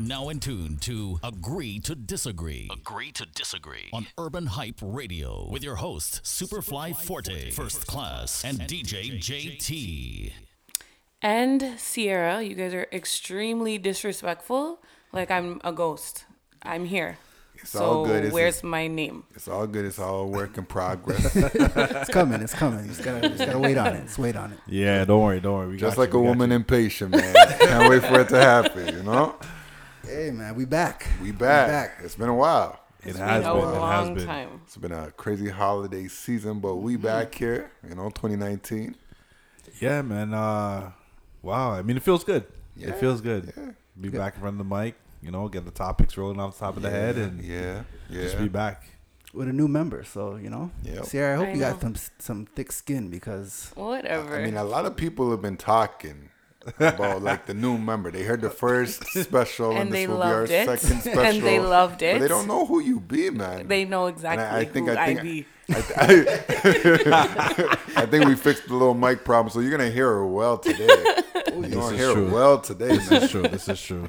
You're now in tune to Agree to Disagree. Agree to Disagree on Urban Hype Radio with your host, Superfly Forte, First Class, and DJ JT. And Sierra, you guys are extremely disrespectful. Like I'm a ghost. I'm here. It's so all good. It's, where's my name? it's all good. It's all work in progress. It's coming. It's coming. You just gotta, just gotta wait on it. Just wait on it. Yeah, don't worry, don't worry. We Just got like you, a woman you. impatient, man. Can't wait for it to happen. You know, Hey man, we back. we back. back. It's been a while. It It's has been been. a It has long been. time. It's been a crazy holiday season, but we back here. You know, 2019. Yeah, man. Uh, wow. I mean, it feels good. Yeah, It feels good. yeah. Be back in front of the mic. You know, get the topics rolling off the top of the head, and yeah, yeah. just be back. with a new member. So you know, Yep. Sierra, I hope I you got some some thick skin because Whatever. I mean, a lot of people have been talking about like the new member. They heard the first special, and, And they this will be our loved it. second special, And they loved But it. they don't know who you be, man. they know exactly I, I think who I I, think be. I, I, I think we fixed the little mic problem, so you're gonna hear her well today. You're gonna is hear her well today, This man. is true. This is true.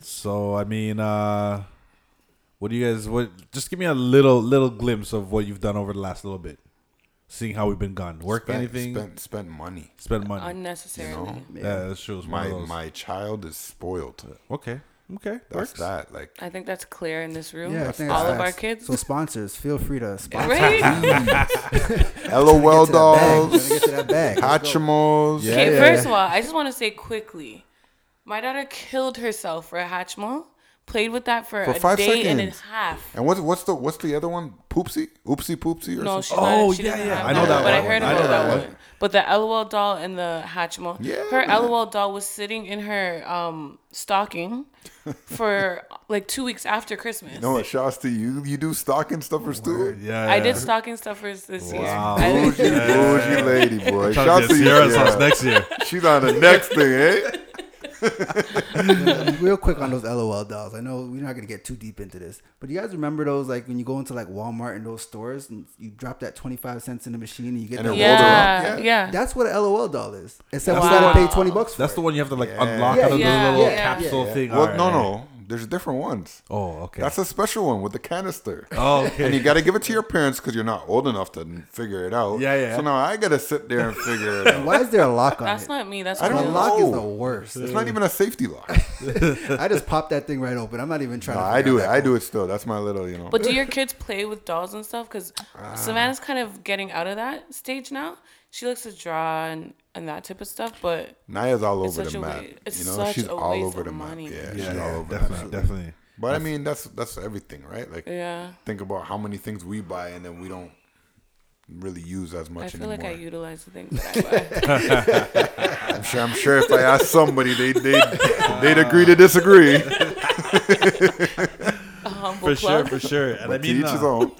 So I mean, uh, what do you guys? What? Just give me a little little glimpse of what you've done over the last little bit. Seeing how we've been gone. Work Spent, anything? Spent, spent money. spend money. Unnecessarily. yeah, that's true. My my child is spoiled. Uh, okay. Okay. That's Works. that. Like I think that's clear in this room. yeah, all that's of our kids. So sponsors, feel free to sponsor. right? LOL Get to that bag. Trying to dolls, get to that bag. Let's go. Hatchimals. Yeah, Okay, yeah, first yeah. of all, I just want to say quickly, my daughter killed herself for a Hatchimal. Played with that for, For a five day and a half. And what's what's the what's the other one? Poopsie, oopsie, poopsie, or No, something? she's Oh, not. She yeah, yeah. have I know that one. But I heard I about know that that one. one. But the LOL doll and the Hatchimal. Yeah, Her man. LOL doll was sitting in her um stocking for like two weeks after Christmas. You know what? Shouts to you. You do stocking stuffers too. Yeah. I did yeah. stocking stuffers this year. Wow. I did- Bougie, bougie lady, boy. Trying Shouts to to you. Sierra's house next year. She's on the next thing, eh? Real quick on those LOL dolls. I know we're not gonna get too deep into this, but you guys remember those like when you go into like Walmart and those stores and you drop that twenty five cents in the machine and you get And that it yeah, yeah, Yeah. That's what an LOL doll is. Except Wow. you gotta pay twenty bucks for That's it. the one you have to like Yeah. unlock Yeah, out of yeah, the little yeah. capsule Yeah. thing. Well, Alright, no, no. There's different ones. Oh, okay. That's a special one with the canister. oh, okay. And you got to give it to your parents because you're not old enough to figure it out. Yeah, yeah. So now I got to sit there and figure it out. Why is there a lock on that? That's it? not me. That's I don't real. lock is the worst. It's not even a safety lock. I just pop that thing right open. I'm not even trying Nah, to. I do it. I do it still. That's my little, you know. But do your kids play with dolls and stuff? Because Ah. Savannah's kind of getting out of that stage now. She likes to draw and, and that type of stuff, but Naya's all over such the map. wa- it's you know, such she's a all waste over of the map. money. Yeah, yeah, she's yeah, all over the definitely, map. definitely. But I mean, that's that's everything, right? Like, yeah. think about how many things we buy and then we don't really use as much. I much feel like I utilize the things that I buy. I'm sure. I'm sure if I asked somebody, they they they'd agree to disagree. A humble For sure, for sure. And I But to mean, each his own.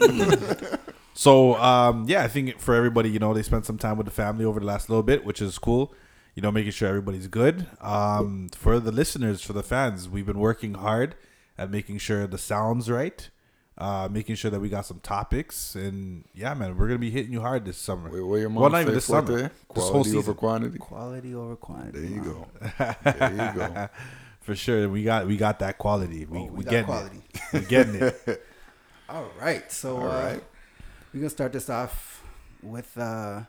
So um, yeah, I think for everybody, you know, they spent some time with the family over the last little bit, which is cool. You know, making sure everybody's good. Um, for the listeners, for the fans, we've been working hard at making sure the sounds right, uh, making sure that we got some topics, and yeah, man, we're gonna be hitting you hard this summer. Wait, what your mom well, not say even this summer, there? this whole Quality season. over quantity. Quality over quantity. There you Wow. go. There you go. For sure, we got we got that quality. We Oh, we, we got getting quality. it. We getting it. All right, so All uh, right. We're gonna start this off with uh,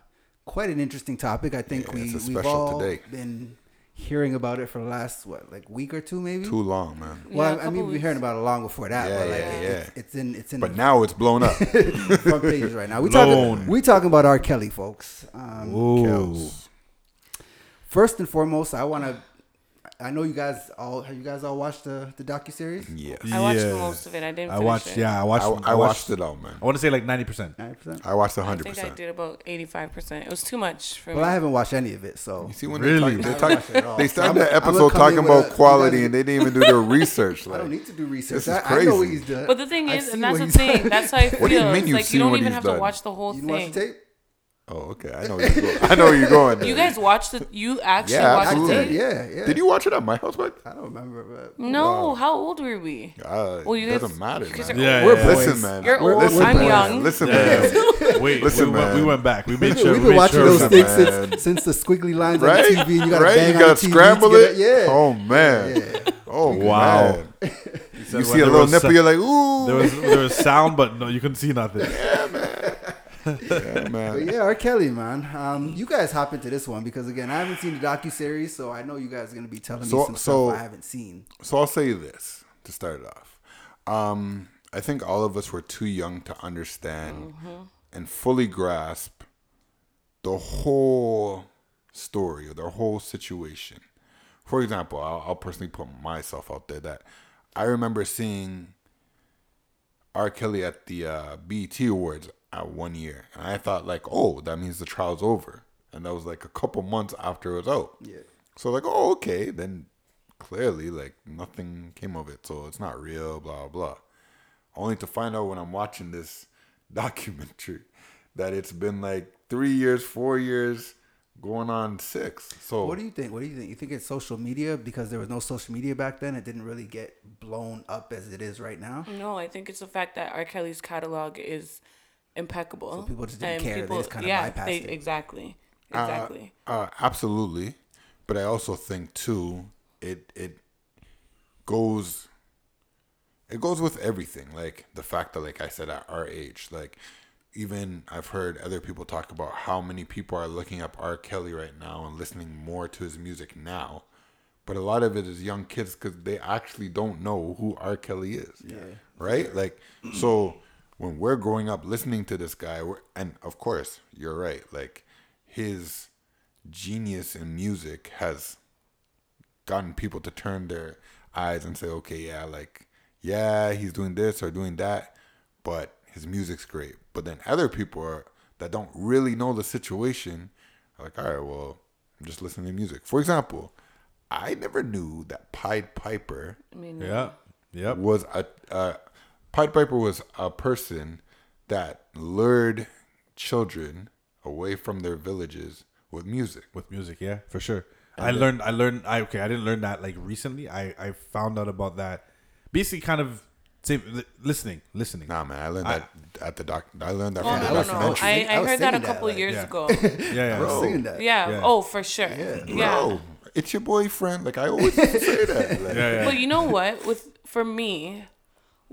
quite an interesting topic. I think Yeah, we we've all today. been hearing about it for the last what like week or two maybe. Too long, man. well, Yeah, a I couple mean, we've been hearing about it long before that, Yeah, but like yeah, it- yeah. It's, it's in it's in But the now it's blown up. front pages right now. We Blown. talking we talking about R. Kelly, folks. Um, Ooh. Kels. first and foremost, I want to. I know you guys all have you guys all watched the the docu series. Yes. I watched Yeah. most of it. I didn't. I finish watched. It. Yeah, I I, watched. I watched it all, man. I want to say like ninety percent. Ninety percent. I watched I 100%. think I did about eighty-five percent. It was too much for me. Well, I haven't watched any of it, so You see when Really? they, talk, I they, haven't watched it at talk, they So started I'm- the episode talking about a- quality guys- and they didn't even do their research. I don't need to do research. This is I, I know what crazy. he's done. But the thing is, and that's the thing. That's how I feel. What do you mean It's you've like seen you don't even have to watch the whole You watch thing. the tape? Oh, okay. I know you go. I know you're going. There. You guys watched the. You actually Yeah, watched absolutely. the yeah, yeah. Did you watch it at my house, Mike? I don't remember. But No. How old were we? Uh, Well, you guys- doesn't matter, you guys man. are Yeah, old. yeah. Listen, boys. man. You're We're- old. listen, I'm boys. young. Listen, man. Wait, Listen, we, went, we went back. We made sure. We've been made watching sure those things since, since the squiggly lines Right? on the TV, and you gotta right? bang you on gotta the TV scramble to it. Yeah. Oh man. Oh Wow. You see a little was nipple, you're like, ooh. There was there was sound, but no, you couldn't see nothing. yeah, But man. yeah, R. Kelly, man. Um, you guys hop into this one because again, I haven't seen the docu series, so I know you guys are gonna be telling So- me some so- stuff I haven't seen. So I'll say this to start it off. Um, I think all of us were too young to understand and fully grasp the whole story or the whole situation. For example, I'll, I'll personally put myself out there that I remember seeing R. Kelly at the uh, BET Awards at one year, and I thought like, oh, that means the trial's over, and that was like a couple months after it was out. Yeah. So like, oh, okay, then clearly like nothing came of it, so it's not real, blah blah. Only to find out when I'm watching this documentary that it's been like three years, four years, going on six. So What do you think? What do you think? You think it's social media because there was no social media back then? It didn't really get blown up as it is right now. No, I think it's the fact that R. Kelly's catalog is impeccable. So people just didn't care, they just kinda bypassed they, it. Exactly. Uh, Exactly. Uh, absolutely, but I also think too it it goes it goes with everything. Like the fact that, like I said, at our age, like even I've heard other people talk about how many people are looking up R. Kelly right now and listening more to his music now. But a lot of it is young kids because they actually don't know who R. Kelly is. Yeah. Right? Like, so when we're growing up listening to this guy, and of course, you're right. Like, his genius in music has gotten people to turn their eyes and say, okay, yeah, like, yeah, he's doing this or doing that, but his music's great. But then other people are, that don't really know the situation are like, all right, well, I'm just listening to music. For example, I never knew that Pied Piper I mean, Yeah. Yep. was a uh, Pied Piper was a person that lured children away from their villages with music. with music yeah for sure i learned i learned i okay i didn't learn that like recently i i found out about that basically kind of say, listening listening Nah, man, I learned I- that at the doc. I learned that Oh, from no, the no, no. documentary. I, I I heard that a singing that, couple like, years yeah. ago. yeah yeah Bro. Singing that. Yeah. Yeah. Oh, for sure. Yeah. Bro, it's your boyfriend. Like I always say that. Like, yeah, yeah. But you know what? With for me,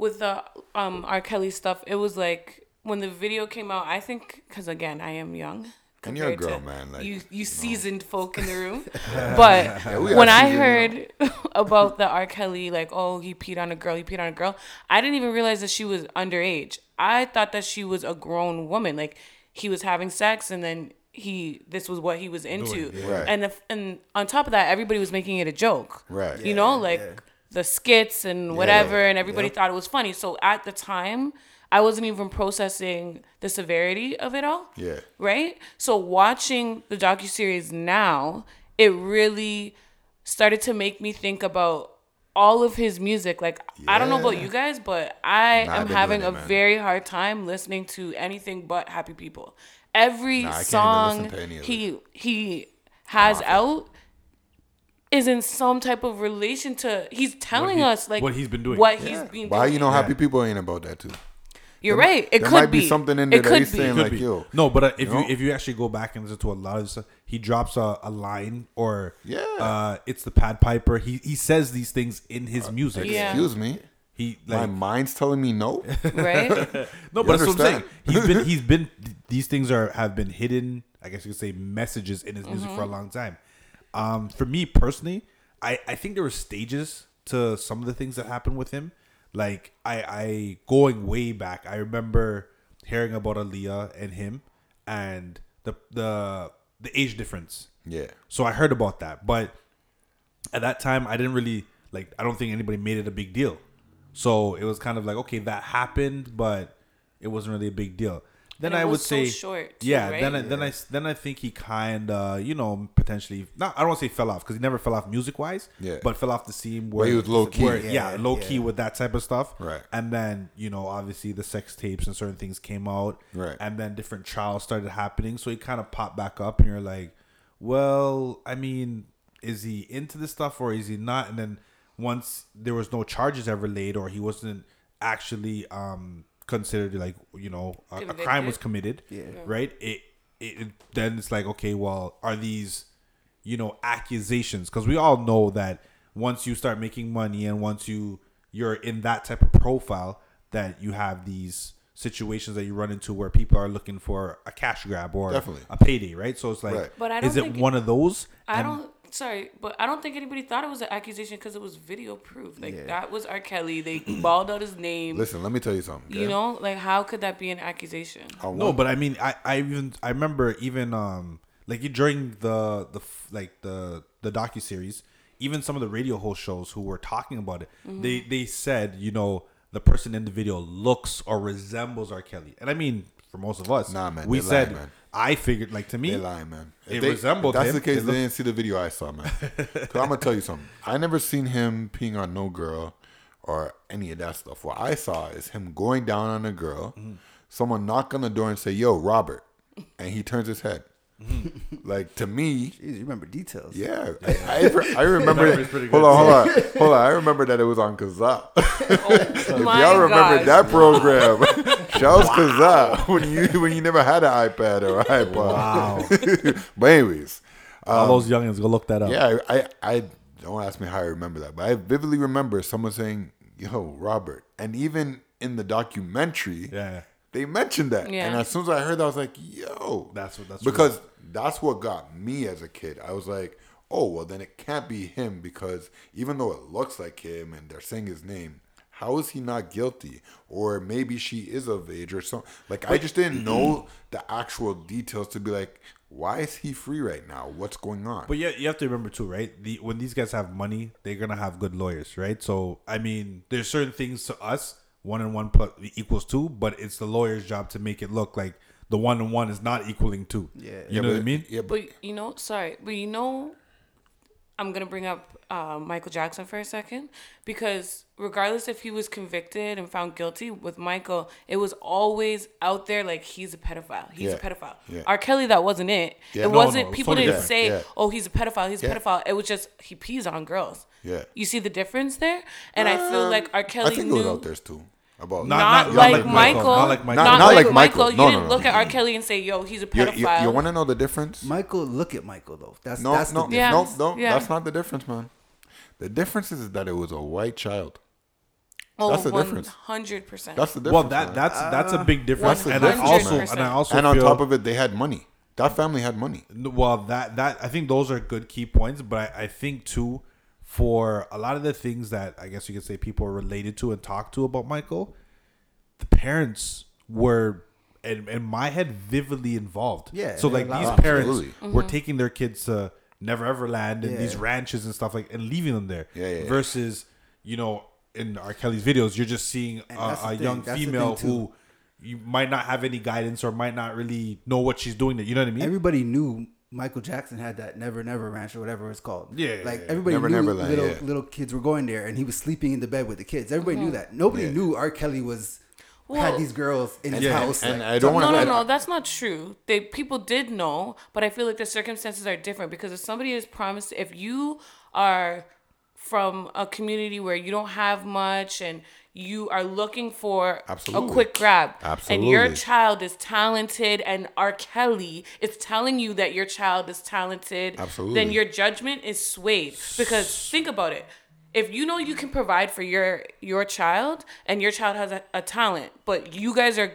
with the um R. Kelly stuff, it was like when the video came out. I think because again, I am young. And you're a girl, man, like, you, you you know. seasoned folk in the room. but we when I actually, you heard about the R. Kelly, like, oh, he peed on a girl, he peed on a girl, I didn't even realize that she was underage. I thought that she was a grown woman. Like, he was having sex and then he, this was what he was into. Right. And, the, and on top of that, everybody was making it a joke. Right. You know, like yeah. The skits and whatever, Yeah. and everybody Yep. thought it was funny. So at the time, I wasn't even processing the severity of it all Yeah. right? So watching the docu series now, it really started to make me think about all of his music. Like I don't know about you guys, but I Nah, am having a man. very hard time listening to anything but happy people. Every Nah, I can't even song listen to any of he he has out is in some type of relation to he's telling he- us like what he's been doing. What he's Yeah. been Why doing. you know happy people ain't about that too? You're there right. might- It there could might be something in there It that could he's be. saying Could like, be. yo, no, but uh, if you know? you if you actually go back and listen to a lot of stuff, he drops a, a line or Yeah. uh, it's the Pied Piper. He he says these things in his music. Yeah. excuse me, He my mind's telling me no. Right. No, but what I'm saying, he's been he's been these things are have been hidden. I guess you could say messages in his music for a Mm-hmm. long time. Um, for me personally, I I think there were stages to some of the things that happened with him. Like I I going way back, I remember hearing about Aaliyah and him and the the the age difference. yeah, So I heard about that, but at that time I didn't really like. I don't think anybody made it a big deal. So it was kind of like okay, that happened, but it wasn't really a big deal. Then I would so say, short, too, yeah. right? Then I, then I then I think he kind of you know potentially not. I don't want to say fell off because he never fell off music wise. Yeah. But fell off the scene where he was low key. where- yeah, Yeah, low yeah. key with that type of stuff. Right. And then you know obviously the sex tapes and certain things came out. Right. And then different trials started happening, so he kind of popped back up, and you're like, well, I mean, is he into this stuff or is he not? And then once there was no charges ever laid, or he wasn't actually um considered like you know a, a crime was committed, Yeah. right? It, it it- then it's like okay, well, are these you know accusations? Because we all know that once you start making money and once you you're in that type of profile that you have these situations that you run into where people are looking for a cash grab or Definitely. a payday, right? So it's like, Right. But I don't is it think- one of those? I And- don't. Sorry, but I don't think anybody thought it was an accusation because it was video proof. Like Yeah. that was R. Kelly. They balled out his name. Listen, let me tell you something. You okay? know, like how could that be an accusation? I No, want- but I mean, I, I even I remember even um like during the the like the the docu series, even some of the radio host shows who were talking about it, Mm-hmm. they they said you know the person in the video looks or resembles R. Kelly, and I mean for most of us, Nah, man, we said lying, man. I figured like to me, They lying, man. If It they- resembled that's him. the case, It they looked- didn't see the video I saw, man. Because I'm gonna tell you something. I never seen him peeing on no girl or any of that stuff. What I saw is him going down on a girl, Mm-hmm. someone knock on the door and say, "Yo, Robert," and he turns his head. Mm-hmm. like to me, Jeez, you remember details. yeah, I, I, re- I remember. Memory's hold on, hold on, hold on. I remember that it was on Kazaa. if y'all remember gosh. that program, shouts Kazaa when you when you never had an iPad or iPod. wow, but anyways, all those youngins go look that up. Um, yeah, I, I, I don't ask me how I remember that, but I vividly remember someone saying, "Yo, Robert," and even in the documentary, Yeah. they mentioned that. Yeah. And as soon as I heard that, I was like, "Yo, That's what- that's because that's what got me as a kid. I was like, oh, well, then it can't be him because even though it looks like him and they're saying his name." How is he not guilty? Or maybe she is of age or something. Like I just didn't know the actual details to be like, why is he free right now? What's going on? But yeah, you have to remember too, right? The when these guys have money, they're gonna have good lawyers, right? So I mean, there's certain things to us one and one plus equals two, but it's the lawyer's job to make it look like the one and one is not equaling two. Yeah. you Yeah, know but- what I mean? Yeah, but But you know, sorry, but you know, I'm gonna bring up uh, Michael Jackson for a second because regardless if he was convicted and found guilty with Michael, it was always out there like he's a pedophile. He's Yeah. a pedophile. Yeah. R. Kelly, that wasn't it. Yeah. It No, wasn't. no, it's people totally didn't different. say, Yeah. "Oh, he's a pedophile. He's a pedophile." It was just he pees on girls. Yeah. You see the difference there, and I feel like R. I Kelly think it knew. was out there too. About Not- not, not like, like Michael, Michael. Not like Michael. Not, Not like, like Michael. Michael. You No, no, didn't no. look at R. Kelly and say, "Yo, he's a you, pedophile." you, want to know the difference? Michael, look at Michael though. That's No, that's no, the Yeah. no, no. Yeah. That's not the difference, man. The difference is that it was a white child. oh, that's the difference. Hundred percent. That's the difference. Well, that man. that's that's a big difference, That's and I also and I also and on feel, top of it, they had money. That family had money. Well, that that I think those are good key points, but I, I think too for a lot of the things that I guess you could say people are related to and talk to about Michael, the parents were in, in my head vividly involved. Yeah, So like these parents Absolutely. were mm-hmm. taking their kids to Never Ever Land and Yeah. these ranches and stuff like and leaving them there. Yeah, yeah, yeah. Versus, you know, in R. Kelly's videos, you're just seeing And a, a young that's female who you might not have any guidance or might not really know what she's doing. There, you know what I mean? everybody knew Michael Jackson had that Never Never Ranch or whatever it's called. Yeah, like yeah, everybody Never knew Never Land, little yeah. little kids were going there, and he was sleeping in the bed with the kids. Everybody knew uh-huh. that. Nobody Yeah. knew R. Kelly was Well- had these girls in his Yeah, house. and like, I don't no, wanna- no, I- no. That's not true. They people did know, but I feel like the circumstances are different because if somebody is promised, if you are from a community where you don't have much and you are looking for Absolutely. a quick grab, and your child is talented, and R. Kelly is telling you that your child is talented, Absolutely. then your judgment is swayed. Because think about it. If you know you can provide for your your child and your child has a, a talent, but you guys are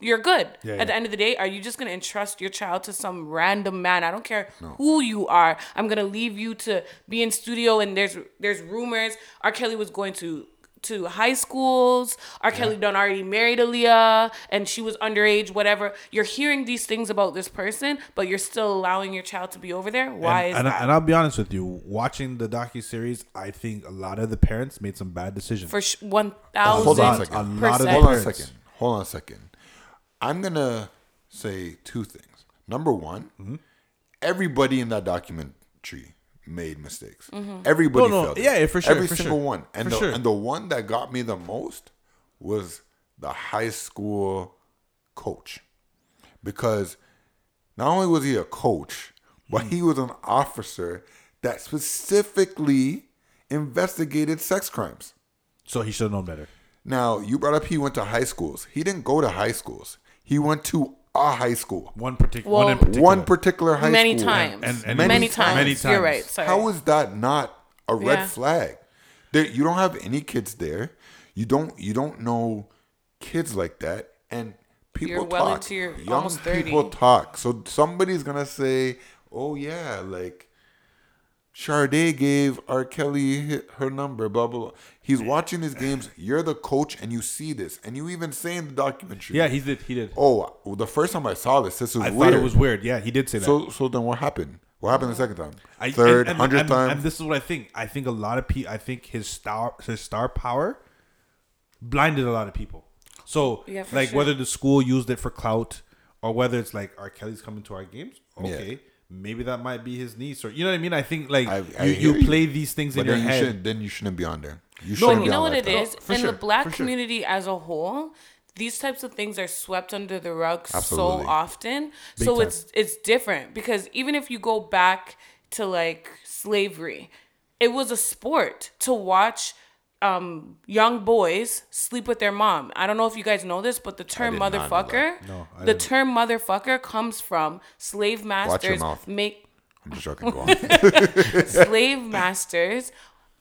you're good. Yeah, At yeah. the end of the day, are you just gonna entrust your child to some random man? I don't care who you are. I'm gonna leave you to be in studio and there's there's rumors R. Kelly was going to to high schools. R. Kelly done already married Aaliyah and she was underage, whatever. You're hearing these things about this person, but you're still allowing your child to be over there. Why and, is and, that? I, and I'll be honest with you, watching the docu series, I think a lot of the parents made some bad decisions. For sh- one Hold on a thousand second. A lot of percent. Hold on a second. Hold on a second. I'm gonna say two things. Number one, Mm-hmm. everybody in that documentary made mistakes. Everybody No, no, failed. it. yeah, for sure, Every for single sure. one. And For the sure. and the one that got me the most was the high school coach. Because not only was he a coach, but Mm. he was an officer that specifically investigated sex crimes. So he should have known better. Now, you brought up he went to high schools. He didn't go to high schools. He went to a high school. One particular, Well, one in particular. One particular high many school. times. And- and many, many times. Many times. You're right. Sorry. How is that not a red Yeah. flag. There, you don't have any kids there. You don't you don't know kids like that, and people You're well talk. into your Young almost 30. people talk. So somebody's gonna say, "Oh yeah, like." Sade gave R. Kelly her number, blah, blah, blah. He's watching his games. You're the coach and you see this. And you even say in the documentary. Yeah, he did. He did. Oh, well, the first time I saw this, this was I weird. thought it was weird. Yeah, he did say that. So, so then what happened? What happened the second time? I, Third, and- and- hundredth and- time? And this is what I think. I think a lot of people. I think his star, his star power, blinded a lot of people. So, Yeah, for like sure. whether the school used it for clout, or whether it's like R. Kelly's coming to our games. Okay, maybe that might be his niece, or you know what I mean. I think like I- I you, hear you you. play these things but in your you head. shouldn't. Then you shouldn't be on there. You No, shouldn't But be you know on what that it time. is? For in sure, the black for sure. community as a whole, these types of things are swept under the rug Absolutely. so often. so time. it's it's different because even if you go back to like slavery, it was a sport to watch um, young boys sleep with their mom. I don't know if you guys know this, but the term did not know motherfucker, No, the didn't. term motherfucker comes from slave masters make I'm just joking. Go on. slave masters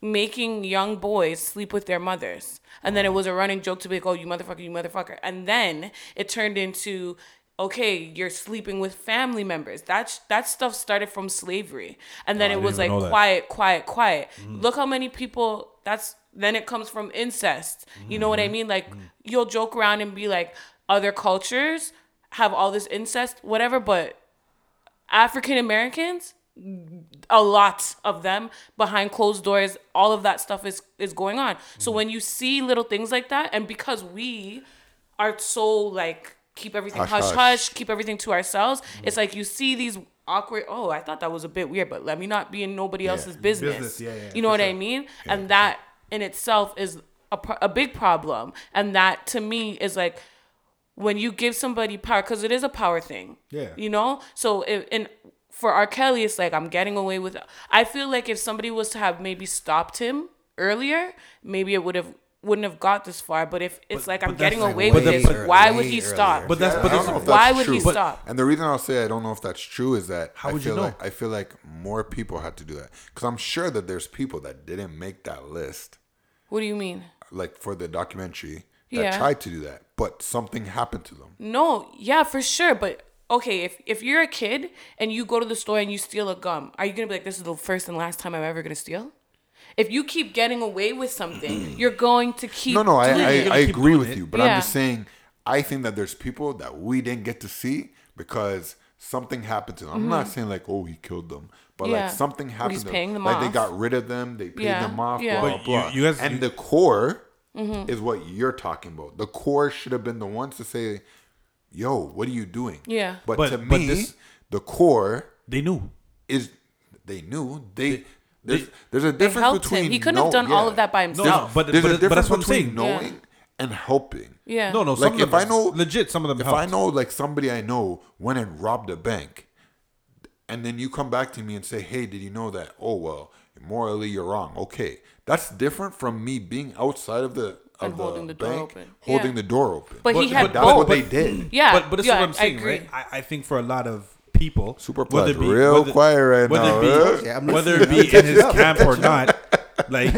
making young boys sleep with their mothers. And then it was a running joke to be like, oh, you motherfucker, you motherfucker. And then it turned into, okay, you're sleeping with family members. That's that stuff started from slavery. And then Oh, it was like even quiet, quiet, quiet. Mm. Look how many people, that's, then it comes from incest. You know what Mm-hmm. I mean? Like, mm-hmm. you'll joke around and be like, other cultures have all this incest, whatever, but African Americans, a lot of them behind closed doors, all of that stuff is is going on. So mm-hmm. when you see little things like that, and because we are so like keep everything Hush, hush hush, hush. keep everything to ourselves, it's mm-hmm. like you see these awkward. Oh, I thought that was a bit weird, but let me not be in nobody else's business. Business, yeah, yeah, you know what I sure. mean? and that in itself is a, a big problem, and that to me is like when you give somebody power because it is a power thing Yeah. you know so if, and for r kelly it's like i'm getting away with i feel like if somebody was to have maybe stopped him earlier maybe it would have wouldn't have got this far but if it's like i'm getting like away with it earlier- why would he earlier. stop But that's I but don't that's, why that's would he true. stop And the reason I'll say I don't know if that's true is that How I would you feel know? like I feel like more people had to do that because I'm sure that there's people that didn't make that list, what do you mean like for the documentary, that Yeah. tried to do that, but something happened to them. No, yeah, for sure. But okay, if if you're a kid and you go to the store and you steal a gum, are you gonna be like, "This is the first and last time I'm ever gonna steal"? If you keep getting away with something, you're going to keep. No, no, I doing I, it. I agree with it. you, but Yeah. I'm just saying I think that there's people that we didn't get to see because something happened to them. I'm not saying like, oh, he killed them, but Mm-hmm. Yeah. like something happened. he's to paying them. them like they got rid of them, they paid Yeah, them off, yeah. blah But blah. you- you guys- and you- the core Mm-hmm. is what you're talking about. The core should have been the ones to say, "Yo, what are you doing?" Yeah. But, But- to but me, this- the core they knew. is they knew they. There's, there's a difference between him. He couldn't know- have done all of that by himself. No, himself. but There's but, a but difference that's what I'm between saying. knowing and helping. yeah. No, no. Like, some if of them, I know- legit, some of them If helped. I know like somebody I know went and robbed a bank, and then you come back to me and say, "Hey, did you know that?" Oh well, morally you're wrong. Okay, that's different from me being outside of the of And holding the door bank, open. holding Yeah. the door open. But, he had but that's both. what they did. yeah, but but this yeah, is what I'm saying, I right? I, I think for a lot of people, Super whether plugged, real quiet right whether now, It be. Yeah, whether it be in his camp or not, like,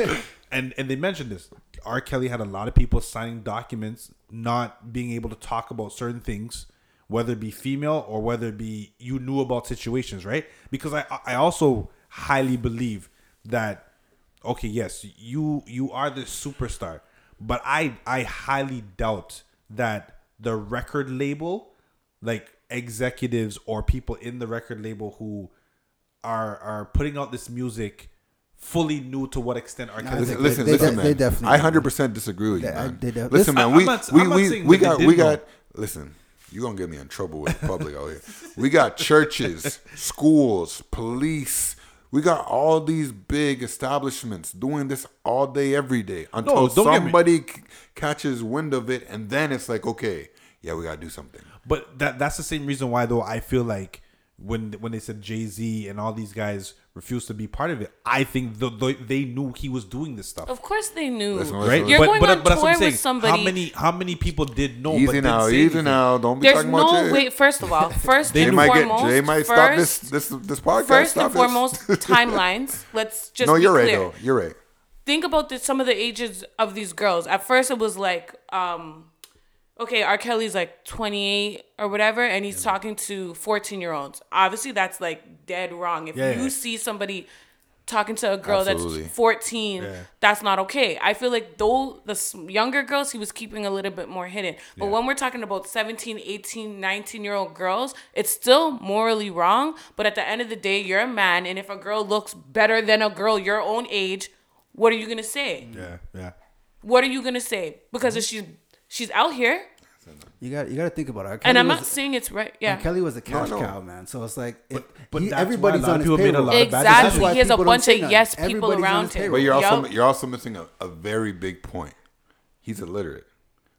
and and they mentioned this. R. Kelly had a lot of people signing documents, not being able to talk about certain things, whether it be female or whether it be you knew about situations, right? Because I I also highly believe that okay, yes, you you are the superstar, but I I highly doubt that the record label, like executives or people in the record label who are are putting out this music fully knew to what extent R. Kelly. they- Listen, listen, they listen, they man. definitely I hundred percent disagree with you, They- I- man. they de- listen, I'm man. We not- we we, we got we didn't know. got. Listen, you gonna get me in trouble with the public out here. We got churches, schools, police. We got all these big establishments doing this all day, every day until don't get me- somebody c- catches wind of it, and then it's like, okay, yeah, we gotta do something. But that that's the same reason why though I feel like when when they said Jay Z and all these guys refused to be part of it, I think the, the, they knew he was doing this stuff. Of course they knew. Listen, Right, You're going on that's what I'm tour with somebody. How many how many people did know? but Easy didn't now, easy anything? now. Don't be There's talking about Jay. There's no Jay. wait. First of all, first They Jay and might foremost, get Jay might first, stop this this this podcast. first Stop and this. foremost, timelines. Let's just no, be you're right though. You're right. think about the, some of the ages of these girls. At first, it was like, um, okay, R. Kelly's like 28 or whatever, and he's talking to 14 year olds. Obviously, that's like dead wrong. If Yeah, you yeah. see somebody talking to a girl Absolutely. that's 14, Yeah. that's not okay. I feel like though the younger girls, he was keeping a little bit more hidden. But Yeah. when we're talking about 17, 18, 19 year old girls, it's still morally wrong. But at the end of the day, you're a man, and if a girl looks better than a girl your own age, what are you gonna say? Yeah, yeah. What are you gonna say? Because mm-hmm. if she's she's out here, You got you got to think about it. R. and I'm was- not saying it's right. R. Yeah, Kelly was a cash no. cow, man. So it's like, it, but he, that's why a everybody's lot of on his people made a payroll. lot of bad Exactly. That's why He has a bunch of yes people Everybody's around him. But you're also Yup. you're also missing a, a very big point. He's illiterate.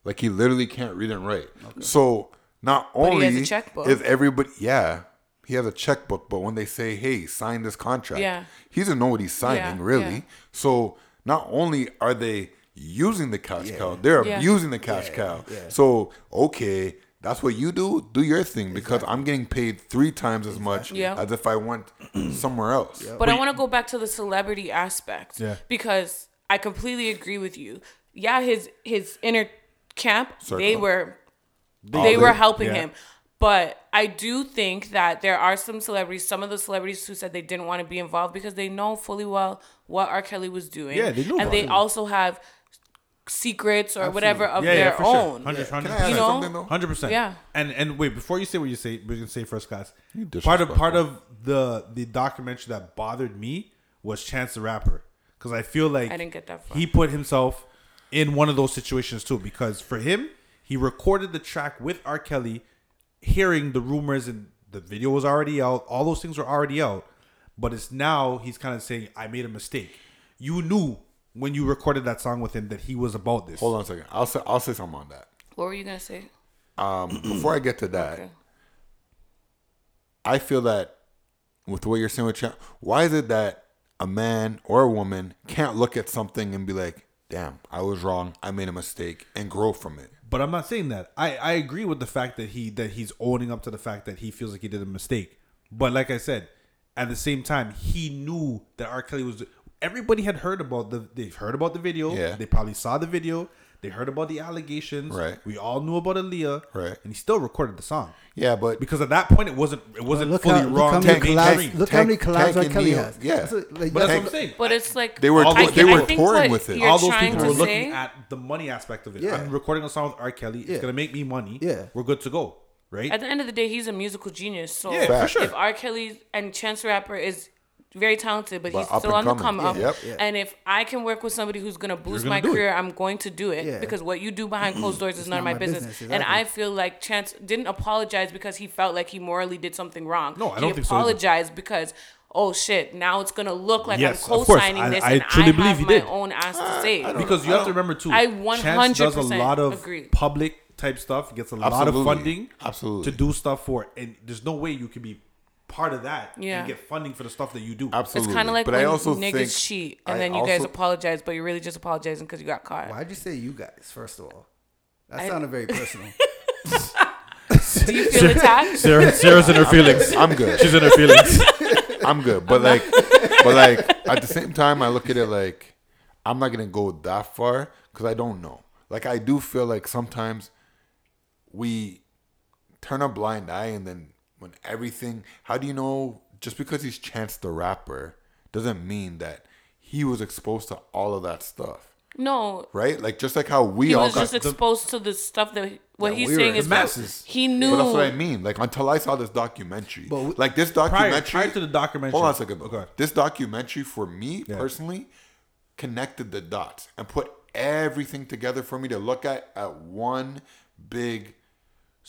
Like he literally can't read and write. So not he has only a checkbook. is everybody yeah, he has a checkbook, but when they say, Hey, sign this contract, Yeah. he doesn't know what he's signing, Yeah, really. yeah. So not only are they using the cash cow, they're Yeah. abusing the cash cow. So okay, that's what you do. Do your thing because I'm getting paid three times as much Yeah. as if I went somewhere else. But I want to go back to the celebrity aspect Yeah. because I completely agree with you. Yeah, his his inner camp, they were All they were helping Yeah. him. But I do think that there are some celebrities, some of the celebrities who said they didn't want to be involved because they know fully well what R. Kelly was doing. Yeah, they knew And they it. also have secrets or whatever of Yeah, yeah, their for sure. own. 100, Can I 100%. You you know? Hundred percent. Yeah. And and wait, before you say what you say, we're gonna say first class. Part of part of the the documentary that bothered me was Chance the Rapper because I feel like I didn't get that far. He put himself in one of those situations too because for him, he recorded the track with R. Kelly, hearing the rumors and the video was already out. All those things were already out, but it's now he's kind of saying, "I made a mistake." You knew when you recorded that song with him that he was about this. Hold on a second. I'll say I'll say something on that. What were you gonna say? Um, before I get to that, Okay. I feel that with what you're saying with Chan, why is it that a man or a woman can't look at something and be like, "Damn, I was wrong. I made a mistake," and grow from it? But I'm not saying that. I, I agree with the fact that he that he's owning up to the fact that he feels like he did a mistake. But like I said, at the same time, he knew that R. Kelly was. Everybody had heard about the. They've heard about the video. Yeah. They probably saw the video. They heard about the allegations. Right. We all knew about Aaliyah. Right. And he still recorded the song Yeah, but because at that point it wasn't. It wasn't Look fully how, look wrong. how many the Tank- collabs. mainstream. Look how many collabs Tank R. Kelly Neil, has. yeah. That's what- like, But that's Tank- what I'm saying. But it's like They were- all I, they were think touring with it. All those people to were looking at the money aspect of it. Yeah. I'm recording a song with R. Kelly. It's gonna make me money. Yeah. We're good to go. Right. At the end of the day, he's a musical genius. So Yeah, for sure. if R. Kelly and Chance Rapper is very talented, but, But he's still and on the coming. come up. Yep. Yeah. And if I can work with somebody who's gonna boost gonna my do it. career, I'm going to do it Yeah. because what you do behind closed doors is none of my my business. business, And. I feel like Chance didn't apologize because he felt like he morally did something wrong. No, I he don't think so either. apologized because. Oh shit! Now it's gonna look like Yes, I'm co-signing I- this, I and truly I believe have he my did. own ass to say. Because you have to remember too, I Chance does a lot of agree. public type stuff. He gets a lot of funding, Absolutely. to do stuff for, it. and there's no way you can be part of that Yeah. and get funding for the stuff that you do. Absolutely. It's kind of like but when I also niggas think, cheat and I then you guys apologize, but you're really just apologizing because you got caught. Why'd you say you guys? First of all, that I- sounded very personal. Do you feel attacked? Sierra, Sierra's in her feelings. I'm good. She's in her feelings. I'm good. But like, but like at the same time, I look at it like I'm not gonna go that far because I don't know. Like I do feel like sometimes we turn a blind eye, and then when everything, how do you know? Just because he's Chance the Rapper doesn't mean that he was exposed to all of that stuff, No, right? Like just like how we he all was got. just exposed to the stuff that what Yeah, he's we saying is the masses. He knew. but that's what I mean. Like until I saw this documentary, But we- like this documentary. prior to the documentary. Hold on a second. Okay. This documentary for me Yeah. personally connected the dots and put everything together for me to look at at one big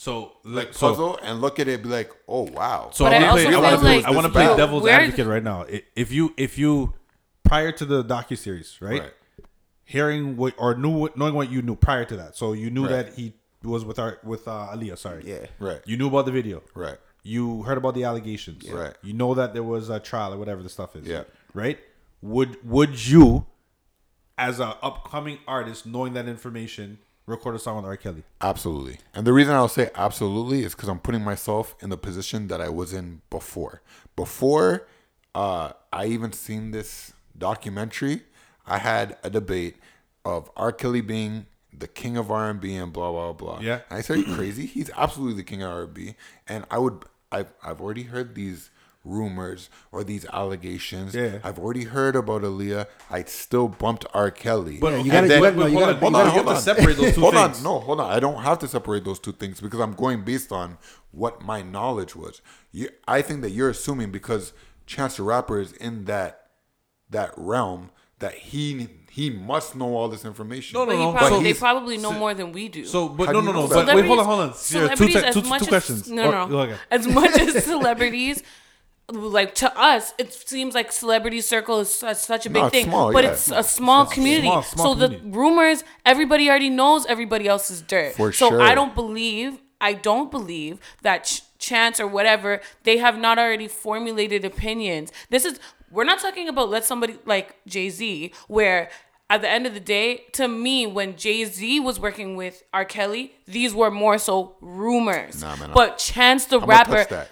So like so, puzzle and look at it be like, oh wow. So But I I want to play. I want to play, like- I want to play Yo, devil's where- advocate right now. If you if you prior to the docu series, right? Right. Hearing what or knew what, knowing what you knew prior to that, so you knew Right. that he was with our with uh, Aaliyah. Sorry, Yeah. Right. You knew about the video, Right. You heard about the allegations. Right. You know that there was a trial or whatever the stuff is. Yeah. Right. Would Would you, as a upcoming artist, knowing that information, record a song with R. Kelly? Absolutely. And the reason I'll say absolutely is because I'm putting myself in the position that I was in before. Before uh, I even seen this documentary, I had a debate of R. Kelly being the king of R&B and blah blah blah. Yeah. And I said, "Are you crazy? He's absolutely the king of R&B." And I would, I've, I've already heard these rumors or these allegations. Yeah. I've already heard about Aaliyah. I still bumped R. Kelly. But you gotta- then- you no, you hold gotta- Hold on, hold on. separate those two hold things. on, no, hold on. I don't have to separate those two things because I'm going based on what my knowledge was. You, I think that you're assuming because Chance the Rapper is in that that realm that he he must know all this information. No, no, But no. probably, But they probably know so- more than we do. So, but How no, no, no. But wait, hold on, hold on. Yeah, two, te- as two, two much questions. As, no, no, no. Oh, okay. As much as celebrities, like to us, it seems like celebrity circle is su- such a big No, thing, small, but yeah. it's a small community. small- small so community. the rumors, everybody already knows everybody else's dirt. For so sure. I don't believe, I don't believe that Ch- Chance or whatever they have not already formulated opinions. This is we're not talking about let somebody like Jay Z where. At the end of the day, to me, when Jay Z was working with R. Kelly, these were more so rumors. Nah, man, but Chance the I'm rapper.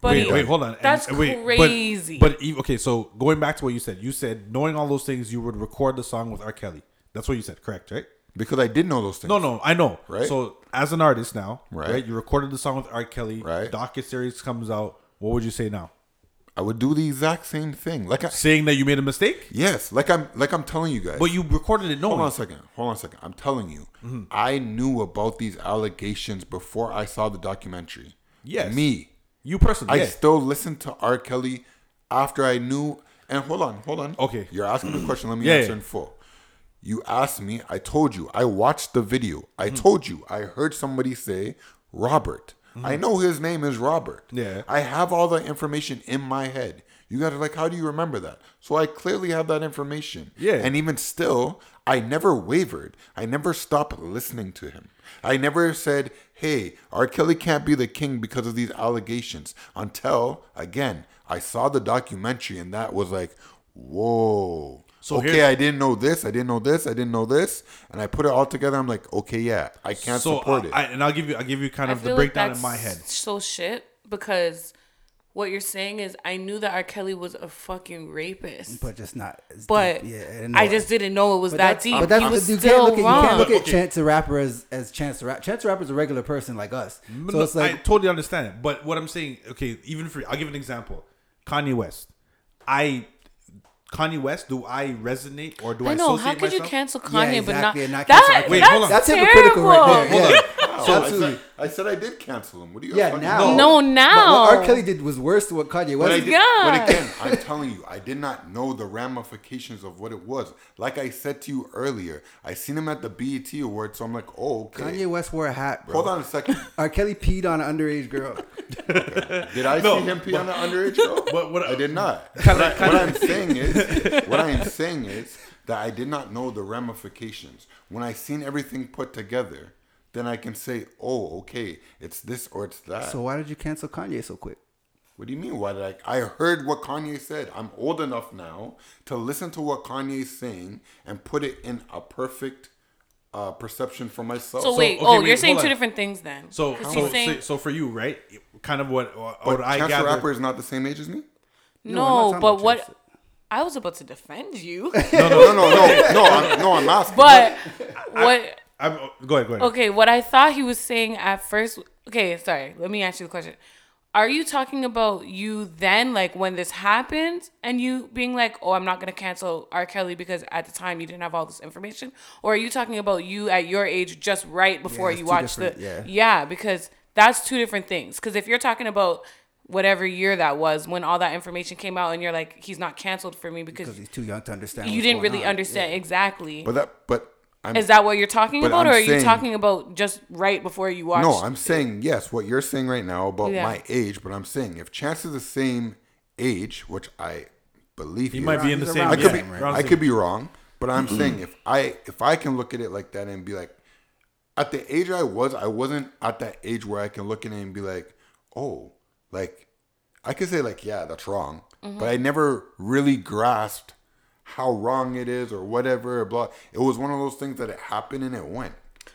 Buddy, Wait, wait, hold on. That's and wait, crazy. But, e- okay, so going back to what you said, you said knowing all those things, you would record the song with R. Kelly. That's what you said, correct? Right? Because I did know those things. No, no, I know. Right. So as an artist now, Right. right? You recorded the song with R. Kelly. Right. Docu series comes out. What would you say now? I would do the exact same thing. Like I, Saying that you made a mistake, yes, like I'm like I'm telling you guys. but you recorded it No, Hold on a second. Hold on a second. I'm telling you, Mm-hmm. I knew about these allegations before I saw the documentary. Yes. Me. You personally, I yeah. still listened to R. Kelly after I knew. And hold on, hold on. Okay. You're asking the question. Let me Yeah, answer in full. You asked me. I told you. I watched the video. I Mm-hmm. told you. I heard somebody say Robert. I know his name is Robert. Yeah. I have all the information in my head. You gotta like, how do you remember that? So I clearly have that information. Yeah. And even still, I never wavered. I never stopped listening to him. I never said, hey, R. Kelly can't be the king because of these allegations until, again, I saw the documentary and that was like, whoa. So okay, I didn't know this, I didn't know this, I didn't know this, and I put it all together. I'm like, okay, yeah, I can't so support uh, it. I, and I'll give you, I'll give you kind I of the feel like breakdown in my head. So shit because what you're saying is I knew that R. Kelly was a fucking rapist, but just not. As but deep. yeah, I, know just didn't know it was But that that's- deep. But that's he was you still can't look at, you wrong. can't look at Okay. Chance the Rapper as, as Chance the Rapper. Chance the Rapper is a regular person like us. So No, it's like I totally understand it. But what I'm saying, okay, even for I'll give an example. Kanye West. I Kanye West, do I resonate or do I, I know. associate How could you myself? cancel Yeah, Kanye exactly, but not, and not that? cancel R. Wait, that's hold on. that's terrible. hypocritical right there. Yeah. Oh, I, Absolutely. said, I said I did cancel him. What do you Yeah, now. No, But now. what R. Kelly did was worse than what Kanye But, West did, did. but again, I'm telling you, I did not know the ramifications of what it was. Like I said to you earlier, I seen him at the BET Awards, so I'm like, oh, okay. Kanye West wore a hat, bro. Hold on a second. R. Kelly peed on an underage girl. Did I No, see him pee on an underage girl? but what- I did not. What, I, what I'm saying is, what I'm saying is that I did not know the ramifications. When I seen everything put together, then I can say, oh, okay, it's this or it's that. So why did you cancel Kanye so quick? What do you mean? Why did I? I heard what Kanye said. I'm old enough now to listen to what Kanye's saying and put it in a perfect uh, perception for myself. So, wait, okay, oh, wait, you're saying hold two on. different things then. So, 'Cause so, he's saying, so, so for you, right? Kind of what, what but I Chance gather. Rapper is not the same age as me. No, no, but what? Chance. I was about to defend you, No, no, no, no, no. I'm, no, I'm asking. but what? I'm, go ahead, go ahead. Okay, what I thought he was saying at first. Okay, sorry. Let me ask you the question. Are you talking about you then, like when this happened, and you being like, "Oh, I'm not gonna cancel R. Kelly because at the time you didn't have all this information," or are you talking about you at your age, just right before it's you watched the? different- yeah, because that's two different things. Because if you're talking about whatever year that was when all that information came out, and you're like, "He's not canceled for me because, Because he's too young to understand. you what's didn't going really on. understand exactly." But that, but I'm. Is that what you're talking about, I'm or are you talking about just right before you watch? no, I'm saying yes. What you're saying right now about Yeah. my age, but I'm saying if Chance is the same age, which I believe He is, might be in the same. around I could be, yeah, right? I could be wrong, but I'm saying if I if I can look at it like that and be like, at the age I was, I wasn't at that age where I can look at it and be like, oh, like I could say like yeah, that's wrong, Mm-hmm. but I never really grasped how wrong it is or whatever. Blah. It was one of those things that it happened and it went.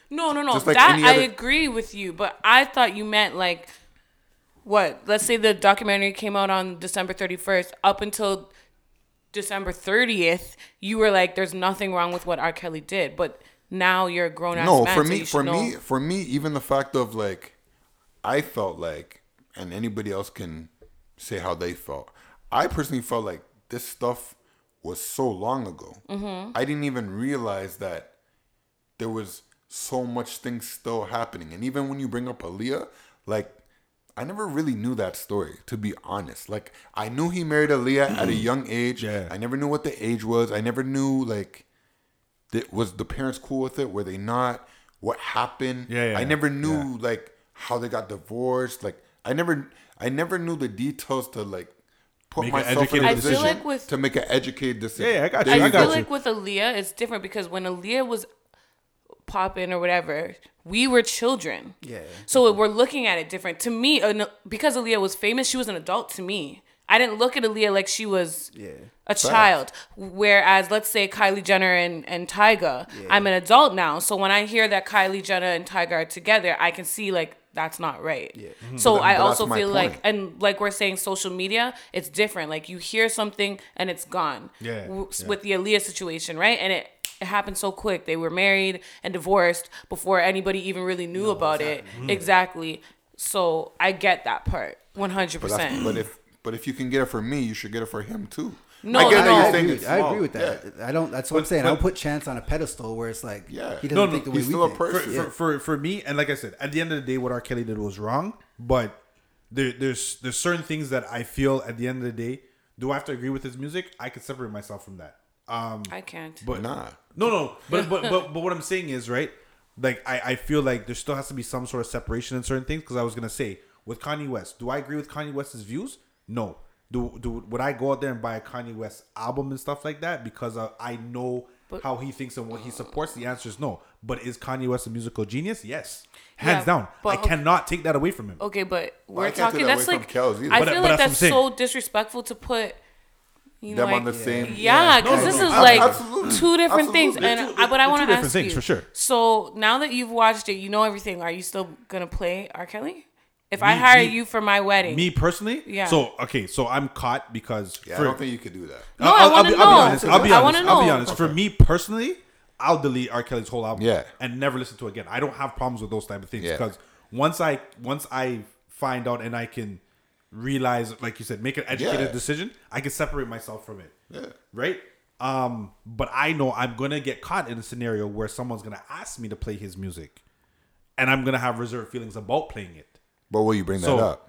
No, no, no. Like that any I agree with you, but I thought you meant like what? Let's say the documentary came out on December 31st. Up until December 30th, you were like, "There's nothing wrong with what R. Kelly did," but now you're a grown ass no man. for me should for know. me for me even the fact of like i felt like and anybody else can say how they felt i personally felt like this stuff was so long ago Mm-hmm. i didn't even realize that there was so much things still happening and even when you bring up Aaliyah, like I never really knew that story, to be honest. Like I knew he married Aaliyah at a young age. Yeah. I never knew what the age was. I never knew like did, was the parents cool with it? Were they not? What happened? Yeah, yeah, I never yeah. knew like how they got divorced. Like I never, I never knew the details to like put Make an myself in educated a I feel position like with- to make an educated decision. Yeah, yeah, I got There you, I I got feel you. like with Aaliyah, it's different because when Aaliyah was popping or whatever, we were children. Yeah. So we're looking at it different. To me, because Aaliyah was famous, she was an adult to me. I didn't look at Aaliyah like she was Yeah. a child. Whereas, let's say Kylie Jenner and, and Tyga, Yeah. I'm an adult now. So when I hear that Kylie Jenner and Tyga are together, I can see like that's not right. Yeah. So But I also feel point. like, and like we're saying, social media, it's different. Like you hear something and it's gone. Yeah, W- yeah. With the Aaliyah situation, right? And it it happened so quick. They were married and divorced before anybody even really knew about it. Mm-hmm. Exactly. So I get that part, one hundred percent. but if but if you can get it for me, you should get it for him too. No, I get no, you're I agree, it's I agree with that. Yeah. I don't. That's what I'm But- saying. I don't put Chance on a pedestal where it's like Yeah. he doesn't No, no, think the way he's we still a person. for, for, for for me, and like I said, at the end of the day, what R. Kelly did was wrong. But there, there's there's certain things that I feel at the end of the day. Do I have to agree with his music? I could separate myself from that. Um, I can't. but Nah. no, no. But but but but what I'm saying is right. Like I, I feel like there still has to be some sort of separation in certain things because I was gonna say with Kanye West, do I agree with Kanye West's views? No. Do do would I go out there and buy a Kanye West album and stuff like that because uh, I know But- how he thinks and what he supports? The answer is no. But is Kanye West a musical genius? Yes, hands Yeah, down. but I okay. cannot take that away from him. Okay, but we're I talking. that That's like Kels. I But- feel but like that's that's so disrespectful to put. You know, Them on like, the same- Yeah, No, because no, this no. is Ab- like absolutely. two different things, Absolutely. and They're I, but I want to different ask things, you. for sure. So now that you've watched it, you know everything. Are you still gonna play R. Kelly? If I hire me- you for my wedding, Me personally, Yeah. So okay, so I'm caught because Yeah, for- I don't think you could do that. No, I wanna be, know. I'll be honest. I'll be honest. wanna I'll be know. honest. For me personally, I'll delete R. Kelly's whole album. Yeah. and never listen to it again. I don't have problems with those type of things Yeah. because once I once I find out and I can realize, like you said, make an educated Yeah. decision, I can separate myself from it. Yeah. Right. Um, but I know I'm gonna get caught in a scenario where someone's gonna ask me to play his music, and I'm gonna have reserved feelings about playing it. But will you bring So- that up?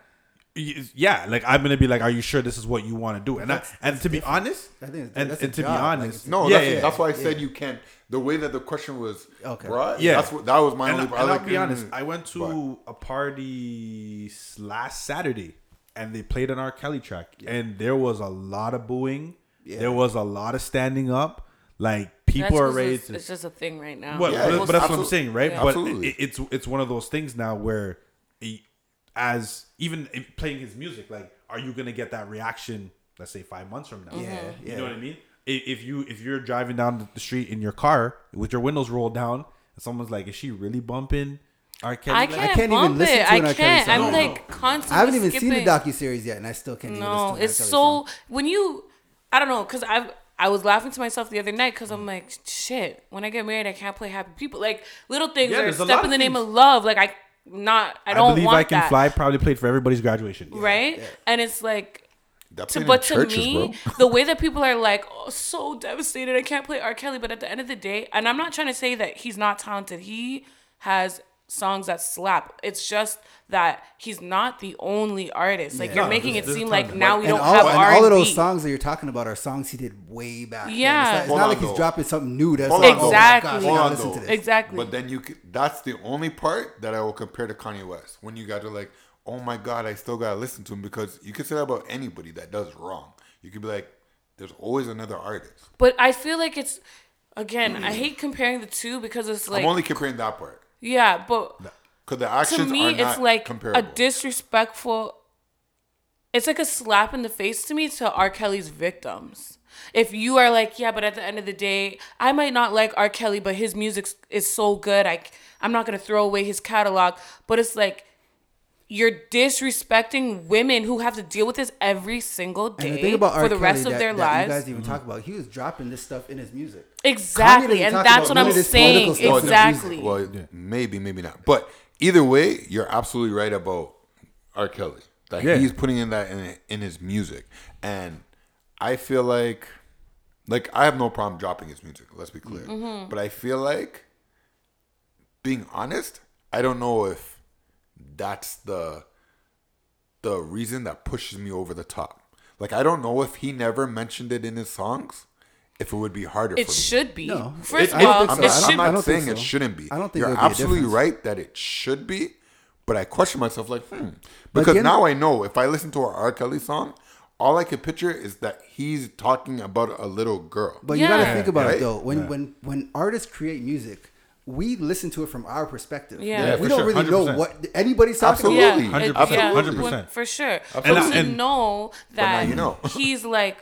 Yeah, like I'm gonna be like, "Are you sure this is what you want to do?" And I, and to be honest, I think and, and to be job, like, honest, No, yeah, that's, yeah, that's why I said you can't. The way that the question was Okay. brought, Yeah. that's what, that was my and, only. and I was I'll like, be honest, mm, I went to a party last Saturday, and they played an R. Kelly track, and there was a lot of booing. There was a lot of standing up. Like people That's are 'cause ready it's, to. it's just a thing right now. But, Yeah, but, but that's what I'm saying, right? yeah. But Absolutely. it, it's it's one of those things now where, it, as even if playing his music, like, are you gonna get that reaction? Let's say five months from now. Yeah, mm-hmm. You yeah. know what I mean? If you if you're driving down the street in your car with your windows rolled down, and someone's like, "Is she really bumping R. Kelly?" I can't, can't even bump listen it. to I an R. Kelly can't. song. I'm No, like constantly. I haven't even seen the docu series yet, and I still can't. even listen No, to an R. it's Kelly so song. when you, I don't know, cause I I was laughing to myself the other night because I'm like, shit. When I get married, I can't play Happy People. Like little things Yeah, are step in of the name of love. Like I not, I I don't believe want I Can that, Fly probably played for everybody's graduation. right? And it's like. To, but to churches, me, the way that people are like, oh, so devastated, I can't play R. Kelly. But at the end of the day, and I'm not trying to say that he's not talented. He has songs that slap. It's just that he's not the only artist. Like Yeah. you're No, making it seem like now we and don't all, have and R all of those songs that you're talking about are songs he did way back. then. Yeah. it's not, it's not like he's dropping something new. That's Hold like, on, though. oh my gosh, Exactly. Hold gotta listen to this. Exactly. But then you that's the only part that I will compare to Kanye West. When you got to like, oh my god, I still gotta listen to him because you can say that about anybody that does wrong. You could be like, there's always another artist. But I feel like it's again. I hate comparing the two because it's like I'm only comparing that part yeah, but because the to actions me are it's like comparable. a disrespectful it's like a slap in the face to me to R. Kelly's victims. If you are like, yeah, but at the end of the day, I might not like R. Kelly, but his music is so good. I, I'm not gonna throw away his catalog. But it's like you're disrespecting women who have to deal with this every single And the day about R. for the Kelly rest of their that lives. you guys even talk about, he was dropping this stuff in his music. exactly, and that's what I'm saying. political stuff in his Exactly. music. Well, maybe, maybe not. But either way, you're absolutely right about R. Kelly. That Yeah. he's putting in that in, in his music, and I feel like, like I have no problem dropping his music. Let's be clear. Mm-hmm. But I feel like, being honest, I don't know if that's the the reason that pushes me over the top. Like I don't know if he never mentioned it in his songs, if it would be harder It for me. should be. No. First It- of all, I'm it not, should I'm not I don't think saying it shouldn't be. I don't think you're there would be a absolutely right that it should be, but I question myself like, hmm, because again- now I know if I listen to an R. Kelly song, all I can picture is that he's talking about a little girl. But you got to think about Right? it though. When when when artists create music, we listen to it from our perspective. Yeah. Yeah, we don't sure, really know 100%. what anybody's talking Absolutely. about. Absolutely. 100%, yeah, 100%. for sure. And But I- to and- know now that you know. he's like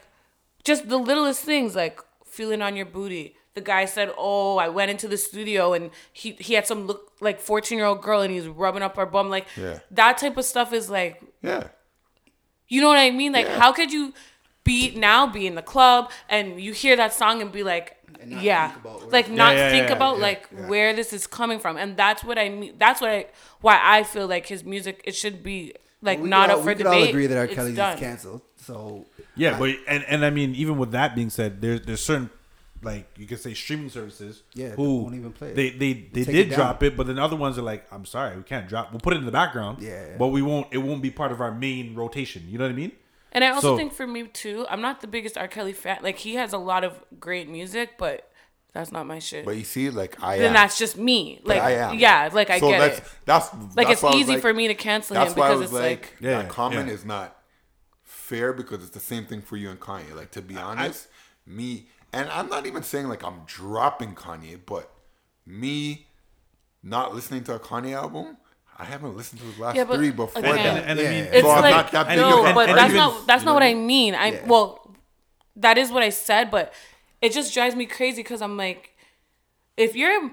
just the littlest things, like feeling on your booty. The guy said, "Oh, I went into the studio and he he had some look like fourteen year old girl and he's rubbing up her bum." Like Yeah. that type of stuff is like yeah, you know what I mean? Like, Yeah. how could you be now be in the club and you hear that song and be like, And yeah, think about where like not Yeah, yeah, think about like where this is coming from, and that's what I mean. That's what I why I feel like his music it should be like We not could up for we could debate. all agree that R. It's Kelly's done. is canceled. So Yeah, but and and I mean, even with that being said, there's there's certain like you could say streaming services Yeah, they who won't even play it. They they they take did it drop it, but then other ones are like, I'm sorry, we can't drop. We'll put it in the background. Yeah. but we won't. It won't be part of our main rotation. You know what I mean? And I also So- think for me too, I'm not the biggest R. Kelly fan. Like he has a lot of great music, but that's not my shit. but you see, like I then am. that's just me. But Like I am. yeah, like I so get that's, it. That's Like that's it's why I was easy like- for me to cancel him That's why I because was it's like, like Yeah, that comment yeah. is not fair because it's the same thing for you and Kanye. Like to be honest, me and I'm not even saying like I'm dropping Kanye, but me not listening to a Kanye album, I haven't listened to his last Yeah, but three before again- that. And, and I mean, It's So like not that big no, of but that's even- not that's not what I mean. I Yeah. well, that is what I said, but it just drives me crazy because I'm like, if you're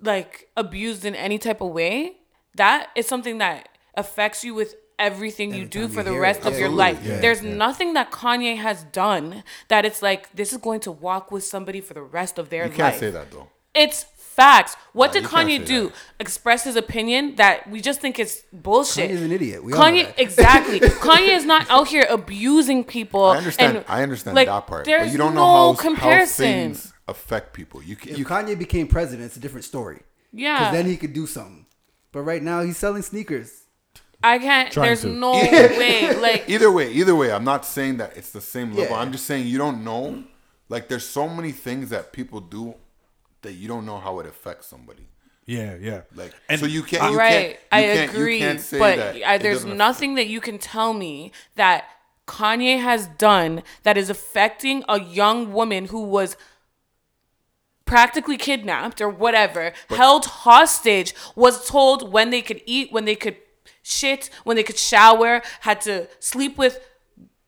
like abused in any type of way, that is something that affects you with everything you do for you the hear rest it. of your life. Yeah, There's yeah. nothing that Kanye has done that it's like this is going to walk with somebody for the rest of their You life. can't say that though. It's facts. What Nah, did Kanye do? that. Express his opinion that we just think it's bullshit. Kanye's an idiot. We all know Kanye, that. exactly. Kanye is not out here abusing people. I understand. and, I understand like, that part, but you don't no know how, comparison. how things affect people. You can, if you Kanye became president, it's a different story. yeah, Because then he could do something. But right now he's selling sneakers. I can't. Trying There's to. no way. Like either way, either way, I'm not saying that it's the same level. Yeah. I'm just saying you don't know. Like there's so many things that people do that you don't know how it affects somebody. yeah, yeah. Like And so you can't. You right, can't, you I can't, agree. You can't say but that uh, I, there's doesn't affect- nothing that you can tell me that Kanye has done that is affecting a young woman who was practically kidnapped or whatever, held hostage, was told when they could eat, when they could shit, when they could shower, had to sleep with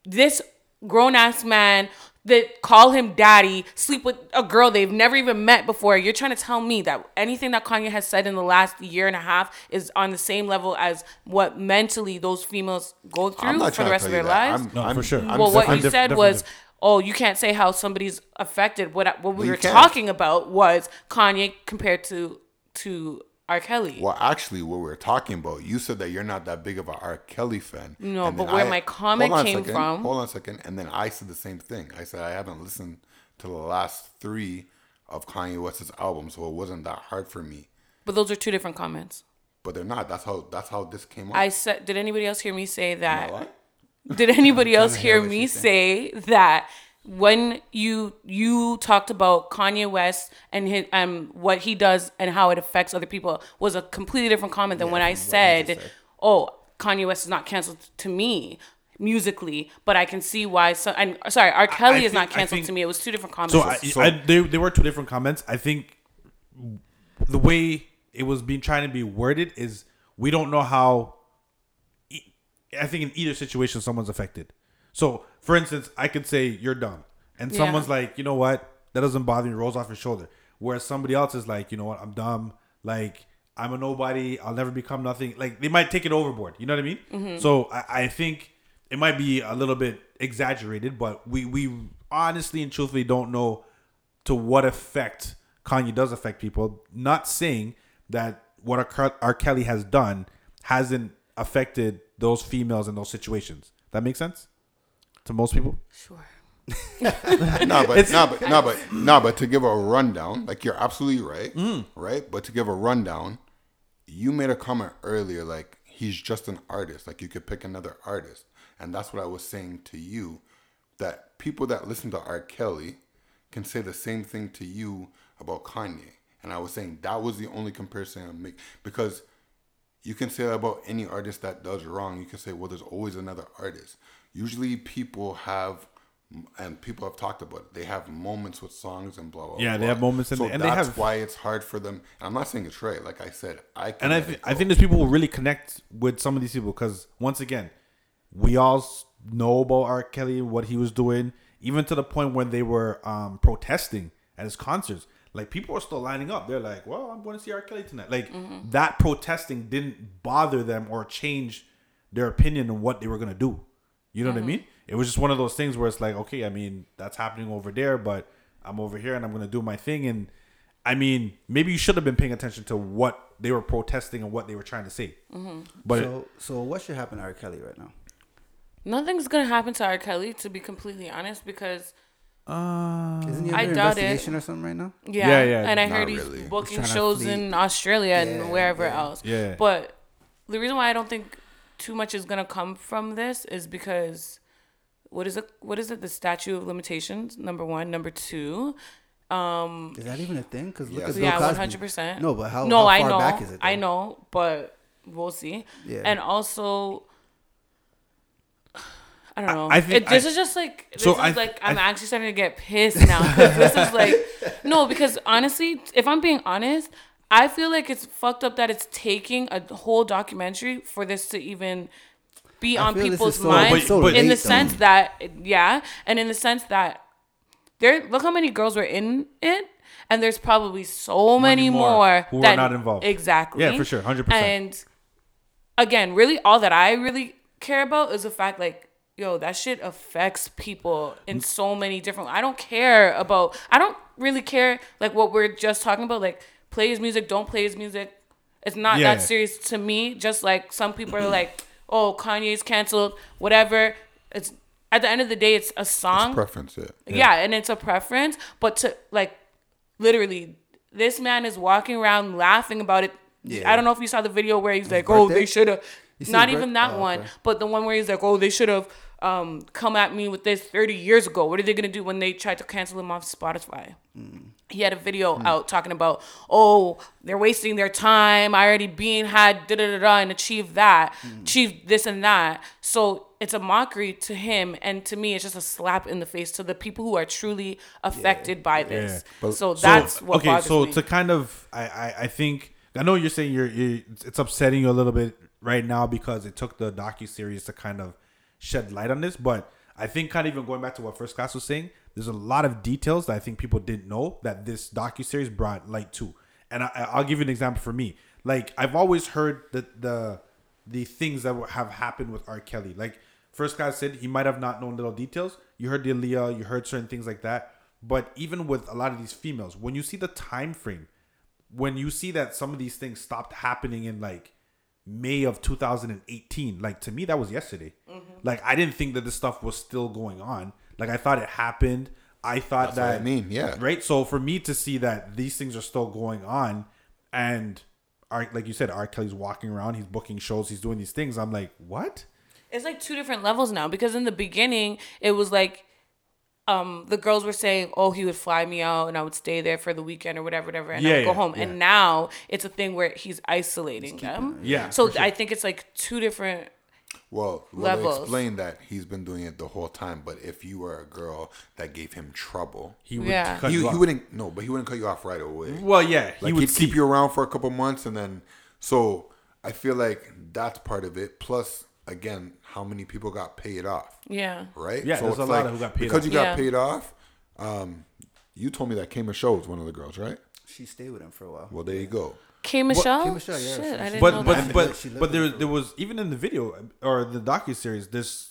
this grown ass man that call him daddy, sleep with a girl they've never even met before. You're trying to tell me that anything that Kanye has said in the last year and a half is on the same level as what mentally those females go through for the rest of their that. lives? I'm, No, I'm, for sure. I'm well, what I'm you def- said was, diff- oh, you can't say how somebody's affected. What what we Well, were can. talking about was Kanye compared to to R. Kelly. Well, actually, what we are talking about, you said that you're not that big of a R. Kelly fan. No, but where my comment Hold on a came second, from- Hold on a second, and then I said the same thing. I said I haven't listened to the last three of Kanye West's albums, so it wasn't that hard for me. But those are two different comments. But they're not. That's how. That's how this came out. I said, did anybody else hear me say that? Did anybody else hear hear me say that when you you talked about Kanye West and his, um what he does and how it affects other people was a completely different comment than when I said, "Oh, Kanye West is not canceled to me." musically but i can see why so and sorry r kelly is think- not canceled think- to me it was two different comments So, I, So- I, they, they were two different comments. I think the way it was being trying to be worded is we don't know how. I think in either situation, someone's affected. So, for instance, I could say you're dumb, and Yeah. someone's like, you know what, that doesn't bother me, rolls off your shoulder. Whereas somebody else is like, you know what, I'm dumb, like I'm a nobody, I'll never become nothing. Like they might take it overboard. You know what I mean? Mm-hmm. So I, I think it might be a little bit exaggerated, but we we honestly and truthfully don't know to what effect Kanye does affect people. Not saying that what R. R. Kelly has done hasn't affected those females in those situations. That makes sense to most people. Sure. no, but no, but no, but no, but to give a rundown, like you're absolutely right, Mm. right? But to give a rundown, you made a comment earlier, like he's just an artist. Like you could pick another artist, and that's what I was saying to you. That people that listen to R. Kelly can say the same thing to you about Kanye, and I was saying that was the only comparison I make because you can say that about any artist that does wrong. You can say, well, there's always another artist. Usually, people have, and people have talked about it. They have moments with songs and blah blah. Yeah, they have moments and so they- and they that's have- why it's hard for them. And I'm not saying it's right. Like I said, I can and I, th- I think there's people who really connect with some of these people because once again, we all know about R. Kelly what he was doing, even to the point when they were um, protesting at his concerts. Like people were still lining up. They're like, "Well, I'm going to see R. Kelly tonight." Like that protesting didn't bother them or change their opinion on what they were gonna do. You know what I mm-hmm. mean? It was just one of those things where it's like, okay, I mean, that's happening over there, but I'm over here and I'm gonna do my thing. And I mean, maybe you should have been paying attention to what they were protesting and what they were trying to say. Mm-hmm. But So, so what should happen to R. Kelly right now? Nothing's gonna happen to R. Kelly, to be completely honest, because uh, Isn't he I under doubt it. investigation or something right now? yeah, Yeah, yeah, and I not heard he's really. booking He's shows in Australia Yeah, and wherever yeah. else. Yeah. But the reason why I don't think too much is gonna come from this is because what is it? What is it? The statute of limitations. Number one. Number two. Um, Is that even a thing? Because look Yes. at Bill yeah, one hundred percent. No, but how, no, how I far know, back is it? I know, but we'll see. Yeah. And also, I don't know. I think it, this I- is just like this So is I- like I- I'm actually starting to get pissed now. 'cause this is like no, because honestly, if I'm being honest, I feel like it's fucked up that it's taking a whole documentary for this to even be I on feel this is people's so- minds But- but- in the though. sense that yeah, and in the sense that there look how many girls were in it and there's probably so many, more more, who were that not involved. exactly Yeah, for sure, 100%. and again really all that i really care about is the fact like yo that shit affects people in mm. so many different i don't care about i don't really care like what we're just talking about like play his music don't play his music it's not Yeah, that serious to me just like some people are like oh kanye's canceled whatever it's at the end of the day it's a song preference. Yeah. yeah. and it's a preference but to like literally this man is walking around laughing about it Yeah. i don't know if you saw the video where he's like oh they should have not even that oh, one okay. but the one where he's like oh they should have um, come at me with this 30 years ago what are they going to do when they try to cancel him off spotify Hmm. He had a video out talking about oh they're wasting their time i already being had da da da da and achieved that Hmm. achieved this and that so it's a mockery to him and to me it's just a slap in the face to the people who are truly affected by this But- so that's what okay. bothers So me. to kind of, I, I, I think I know you're saying you're, you it's upsetting you a little bit right now because it took the docu series to kind of shed light on this, but I think kind of even going back to what First Class was saying, there's a lot of details that I think people didn't know that this docu series brought light to, and I, I'll give you an example for me. Like I've always heard that the the things that have happened with R. Kelly, like First Class said, he might have not known little details. You heard the Aaliyah, you heard certain things like that. But even with a lot of these females, when you see the time frame, when you see that some of these things stopped happening in like May of 2018, like to me that was yesterday. Mm-hmm. Like I didn't think that this stuff was still going on. Like I thought it happened. I thought That's what that I mean, yeah. right. So for me to see that these things are still going on, and R, like you said, R. Kelly's walking around, he's booking shows, he's doing these things. I'm like, what? it's like two different levels now because in the beginning it was like um the girls were saying oh he would fly me out and i would stay there for the weekend or whatever whatever and Yeah, i would go yeah, home yeah. and now it's a thing where he's isolating them Yeah, so sure. i think it's like two different Well, well Levels. explain that he's been doing it the whole time. But if you were a girl that gave him trouble, He would Yeah. cut he, you he off. wouldn't. No, but he wouldn't cut you off right away. Well, yeah, he Like would he'd keep you around for a couple months, and then so I feel like that's part of it. Plus, again how many people got paid off, Yeah. right? Yeah, there's a lot of who got paid off. because off. you got Yeah. paid off. Um, you told me that K Show was one of the girls, right? She stayed with him for a while. Well, there you go. K Michelle. K. Michelle, yeah, Shit, she- I didn't but know but that. but but there there was even in the video or the docu series this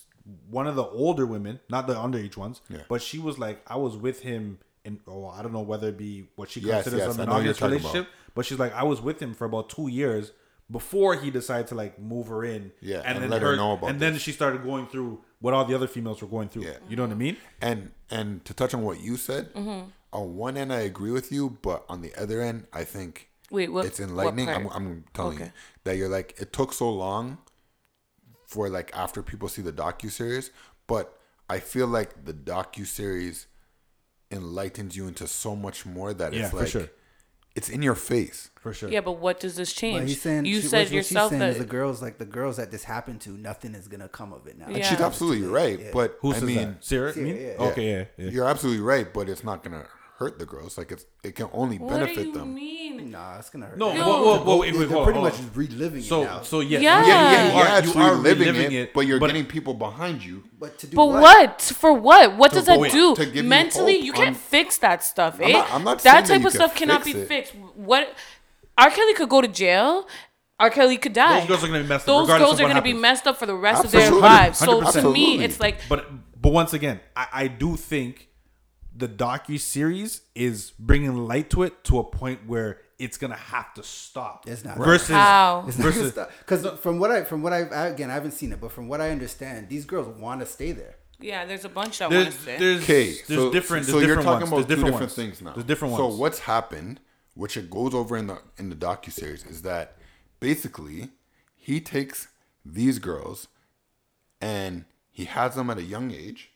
one of the older women not the underage ones Yeah. but she was like I was with him in oh I don't know whether it be what she Yes, considers yes, a I know what you're monogamous talking relationship but she's like I was with him for about two years before he decided to like move her in Yeah, and, and then let her know about and then she started going through what all the other females were going through Yeah. you know what I mean And and to touch on what you said, Mm-hmm. on one end I agree with you, but on the other end I think Wait, what? it's what enlightening. I'm. I'm telling you that you're like it took so long for like after people see the docu series, but I feel like the docu series enlightens you into so much more that Yeah, it's for like sure. it's in your face. for sure Yeah, but what does this change? But he's saying you she- said what- what she's yourself saying that is the girls like the girls that this happened to, nothing is gonna come of it now. Yeah. She's absolutely right, Yeah. but who's I mean, that Sierra, Sierra, yeah. okay yeah, yeah. you're absolutely right, but it's not gonna hurt the girls. Like it's it can only what do benefit you them. mean? Nah, it's gonna hurt. no them. whoa, whoa, whoa, wait, They're wait, pretty hold much on. just reliving so it now. so yes Yeah. Yeah, yeah, You you're you are living reliving it, it, but you're but- getting people behind you. but to do But what? what? For what? What does that wait, do? to give you Mentally, hope you can't on- fix that stuff. I'm eh? not- I'm not that saying that type of stuff cannot be it. fixed. What? R. Kelly could go to jail. R. Kelly could die. Those girls are gonna be messed up, Those girls are gonna be messed up for the rest Absolutely. of their lives. So to 100%. me, it's like But but once again, I, I do think the docu series is bringing light to it to a point where it's gonna have to stop. It's not. versus How? It's not versus because from what I from what I, I again I haven't seen it, but from what I understand, these girls want to stay there. yeah, there's a bunch that want to stay. there's Okay, there's so, different So there's you're talking ones. about There's two different different ones. things now. There's different ones. so what's happened, which it goes over in the in the docu series, is that basically he takes these girls and he has them at a young age,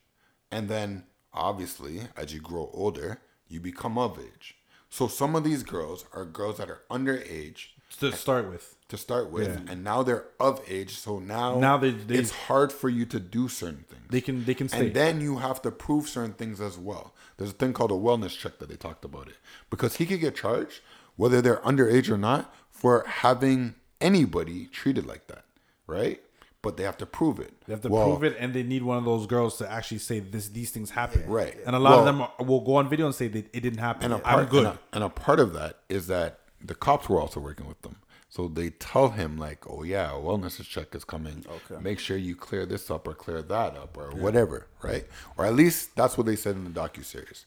and then obviously as you grow older, you become of age. So some of these girls are girls that are underage to start with. to start with, Yeah. and now they're of age. So now, Now they- they- it's hard for you to do certain things. They can they can stay. And then you have to prove certain things as well. There's a thing called a wellness check that they talked about it. Because he could get charged, whether they're underage or not, for having anybody treated like that. Right? But they have to prove it. They have to Well, prove it, and they need one of those girls to actually say this. These things happen, Right. And a lot of them are, will go on video and say that it didn't happen. And a I'm part, good. And a, and a part of that is that the cops were also working with them. So they tell him like, "Oh yeah, a wellness check is coming. Okay. Make sure you clear this up or clear that up or whatever, right? Or at least that's what they said in the docu series.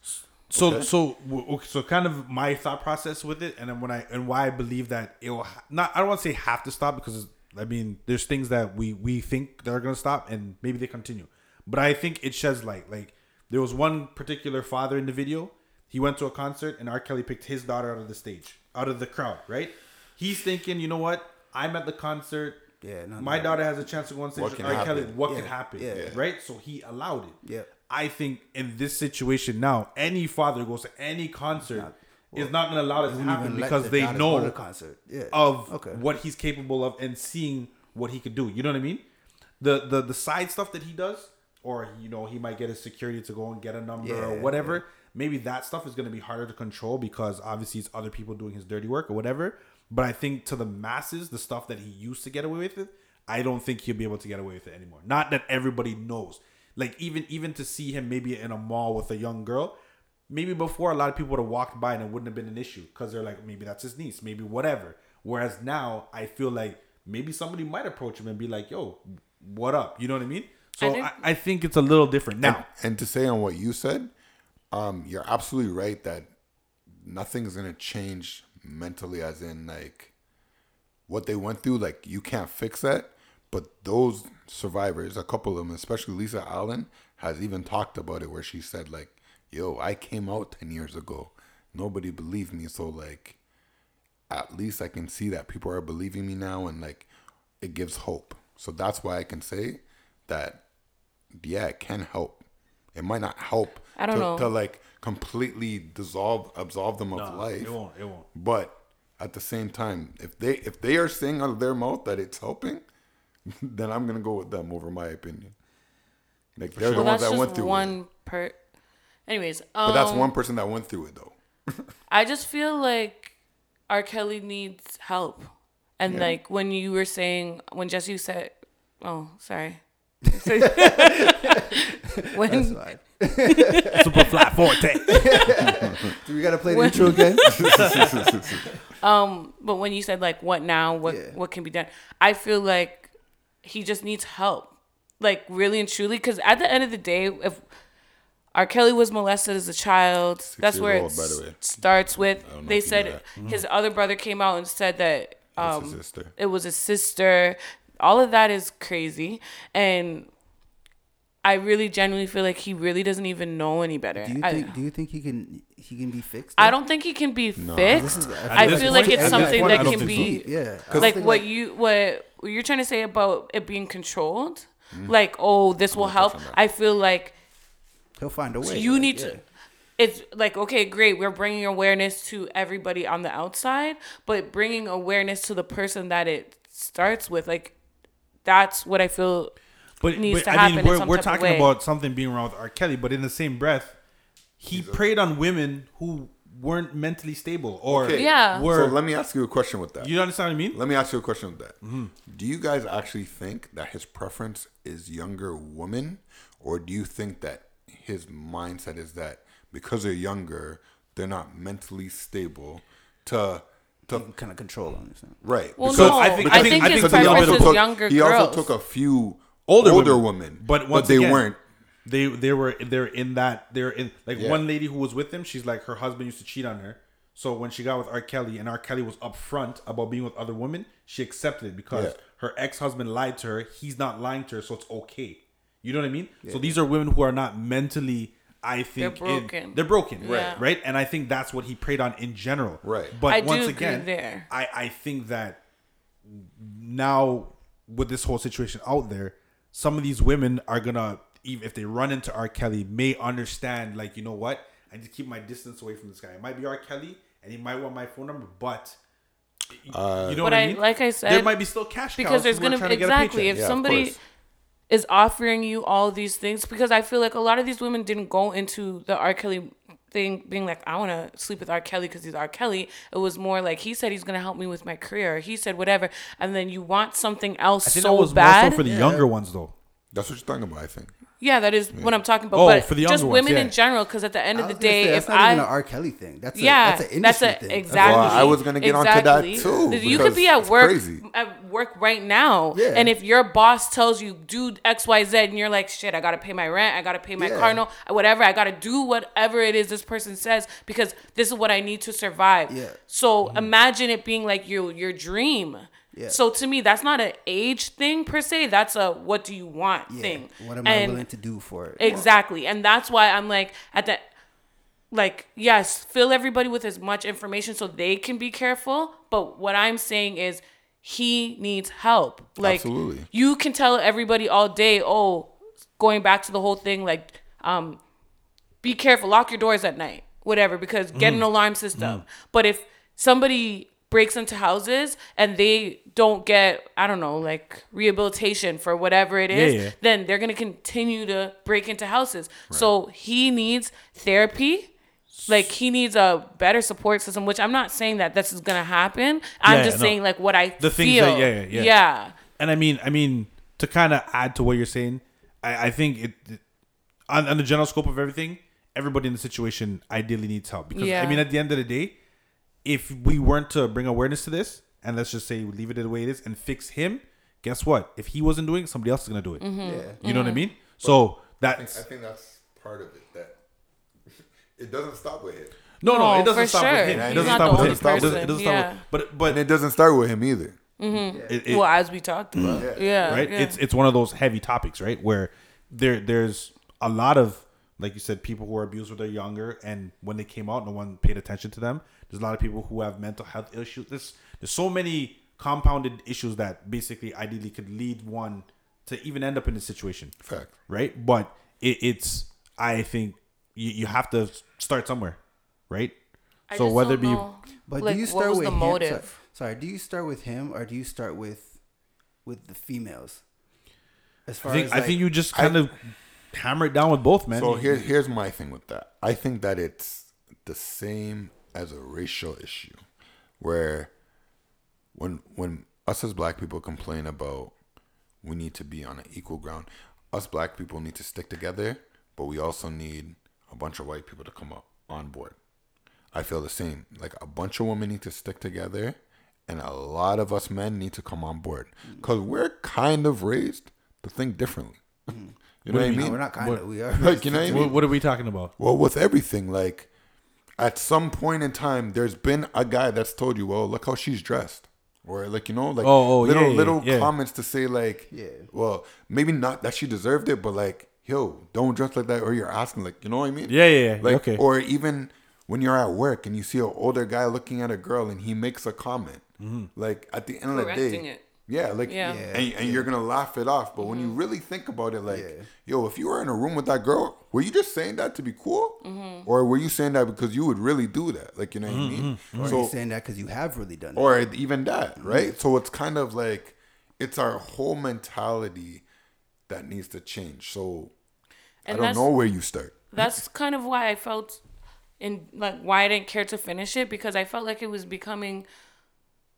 So so okay, so kind of my thought process with it, and then when I and why I believe that it will ha- not I don't want to say have to stop because I mean there's things that we we think they're gonna stop and maybe they continue, but I think it sheds light. Like there was one particular father in the video. He went to a concert and R. Kelly picked his daughter out of the stage, out of the crowd. Right? He's thinking, you know what? I'm at the concert. Yeah, no, my no. daughter has a chance to go on stage. What can R. Kelly, what Yeah, could happen? yeah, yeah. Right? So he allowed it. Yeah. I think in this situation now, any father goes to any concert is not going to allow this to happen because they daughters go to know the. Yeah. of okay. what he's capable of and seeing what he could do. You know what I mean? The the the side stuff that he does, or you know, he might get his security to go and get a number or Yeah, whatever. Maybe that stuff is going to be harder to control because obviously it's other people doing his dirty work or whatever. But I think to the masses, the stuff that he used to get away with it, I don't think he'll be able to get away with it anymore. Not that everybody knows. Like even even to see him maybe in a mall with a young girl, maybe before a lot of people would have walked by and it wouldn't have been an issue because they're like maybe that's his niece, maybe whatever. Whereas now I feel like maybe somebody might approach him and be like, "Yo, what up?" You know what I mean? So I, think- I, think it's a little different now. And to say on what you said, um, you're absolutely right that nothing's gonna change mentally, as in like what they went through. Like you can't fix that, but those survivors, a couple of them, especially Lisa Allen, has even talked about it, where she said like, "Yo, I came out ten years ago, nobody believed me, so like." At least I can see that people are believing me now, and like it gives hope. So that's why I can say that yeah, it can help. It might not help I don't to, know. to like completely dissolve absolve them of life. it won't. It won't. But at the same time, if they if they are saying out of their mouth that it's helping, then I'm gonna go with them over my opinion. Like they're well, the ones that's that went just through it. one per. Anyways, um, But that's one person that went through it though. I just feel like R. Kelly needs help. And like when you were saying, when Jesse said, Oh, sorry. That's when fine. Super flat forte. Do we gotta play the When- intro again? um, but when you said like what now, what Yeah. what can be done, I feel like he just needs help, like really and truly. Because at the end of the day, if R. Kelly was molested as a child, that's years where it old, by the way. starts with. They said knew that. His other brother came out and said that um, it was his sister. All of that is crazy, and I really genuinely feel like he really doesn't even know any better. Do you I, think? Do you think he can? He can be fixed? I don't think he can be fixed. is- I this feel point- like it's something point, that can think be Yeah. Like think, what you what what you're trying to say about it being controlled. Mm-hmm. Like, oh, this will help. I feel like he'll find a way. you like, need yeah. to. It's like okay, great. We're bringing awareness to everybody on the outside, but bringing awareness to the person that it starts with, like that's what I feel. But, needs but to I happen mean, we're, we're talking about something being wrong with R. Kelly, but in the same breath, he preyed on women who weren't mentally stable or Okay. Yeah. were. So let me ask you a question with that. you understand what I mean? Let me ask you a question with that. Mm-hmm. Do you guys actually think that his preference is younger women, or do you think that his mindset is that because they're younger, they're not mentally stable to to kind of control them. right? Well, So no, I think- I I think, think- I his think because he preference also is took younger he girls. also took a few older, older, women. women, but once they again, weren't. They they were they're in that they're in like Yeah. one lady who was with him. She's like her husband used to cheat on her. So when she got with R. Kelly and R. Kelly was upfront about being with other women, she accepted it because Yeah. her ex husband lied to her. He's not lying to her, so it's okay. You know what I mean? So these are women who are not mentally. I think in- broken. they're broken, Right. right? Right, and I think that's what he preyed on in general, Right. But I once again, there. I I think that now with this whole situation out there, some of these women are gonna even if they run into R. Kelly, may understand like you know what, I need to keep my distance away from this guy. It might be R. Kelly, and he might want my phone number, but you uh, know But what I, I- mean. like I said, there might be still cash because cows there's gonna trying to get a exactly if Yeah, somebody course. Is offering you all these things because I feel like a lot of these women didn't go into the R. Kelly thing being like I want to sleep with R. Kelly because he's R. Kelly. It was more like he said he's gonna help me with my career. He said whatever, and then you want something else I think so that was bad. more so for the younger ones though. That's what you're talking about, I think. Yeah, that is what I'm talking about. Oh, but for the just younger ones, women yeah. in general, because at the end of the was gonna day, say, that's if not I even an R. Kelly thing. That's a, yeah, that's an that's a thing. exactly. Well, I was gonna get onto that too, You could be at work crazy. at work right now, Yeah. and if your boss tells you do X, Y, Z, and you're like, shit, I gotta pay my rent, I gotta pay my Yeah. car note, whatever, I gotta do whatever it is this person says because this is what I need to survive. Yeah. So imagine it being like your your dream. Yeah. So to me, that's not an age thing per se. That's a what do you want Yeah. thing. What am I willing to do for it? Exactly. And that's why I'm like at the like yes, fill everybody with as much information so they can be careful, but what I'm saying is he needs help. Like Absolutely. you can tell everybody all day, "Oh, going back to the whole thing like um be careful, lock your doors at night, whatever, because get Mm. an alarm system. But if somebody breaks into houses and they don't get, I don't know, like rehabilitation for whatever it is, Yeah, yeah. then they're gonna continue to break into houses. So he needs therapy. Like he needs a better support system, which I'm not saying that this is gonna happen. I'm Yeah, just no. saying like what I The feel. that- yeah, yeah, yeah. yeah. And I mean, I mean, to kind of add to what you're saying, I, I think it, it- on, on the general scope of everything, everybody in the situation ideally needs help because Yeah. I mean, at the end of the day, if we weren't to bring awareness to this, and let's just say we leave it the way it is and fix him, guess what? If he wasn't doing it, somebody else is gonna do it. Mm-hmm. Yeah. You know what I mean? So I think, that's I think that's part of it. That it doesn't stop with him, no, no, No, it doesn't stop sure. with him. He's It doesn't stop with only him. It doesn't, it doesn't stop with, but but and it doesn't start with him either. it, it- well, as we talked about. Yeah. right? yeah. It's it's one of those heavy topics, right? Where there there's a lot of like you said, people who are abused when they're younger, and when they came out, no one paid attention to them. There's a lot of people who have mental health issues. There's there's so many compounded issues that basically ideally could lead one to even end up in this situation, Fact. right? But it, it's I think you, you have to start somewhere, right? I so just whether it don't be know, But like, do you start with the him? Sorry, sorry, do you start with him or do you start with with the females? As far I think as I like, think you just kind of hammer it down with both, man. So here, here's my thing with that. I think that it's the same as a racial issue, where when when us as black people complain about we need to be on an equal ground. Us black people need to stick together, but we also need a bunch of white people to come up on board. I feel the same. Like a bunch of women need to stick together, and a lot of us men need to come on board mm. because we're kind of raised to think differently. Mm. You know what, I No, mean? we're not kind of. We are. Like you know what I mean? What, what are we talking about? Well, with everything, like at some point in time, there's been a guy that's told you, "Well, look how she's dressed," or like you know, like Oh, oh, little yeah, yeah, little yeah. comments to say like, Yeah. well, maybe not that she deserved it, but like, yo, don't dress like that, or you're asking, like, you know what I mean? Yeah, yeah, yeah. Like, Okay. or even when you're at work and you see an older guy looking at a girl and he makes a comment, Mm-hmm. like at the end of the day, it. Yeah, like, Yeah. Yeah. and, and you're gonna laugh it off. But when Mm-hmm. you really think about it, like, Yeah. yo, if you were in a room with that girl, were you just saying that to be cool, Mm-hmm. or were you saying that because you would really do that? Like, you know what I mean? Or So, you're saying that because you have really done it. or even that, right? So it's kind of like it's our whole mentality that needs to change. So And I don't know where you start. that's kind of why I felt in like why I didn't care to finish it because I felt like it was becoming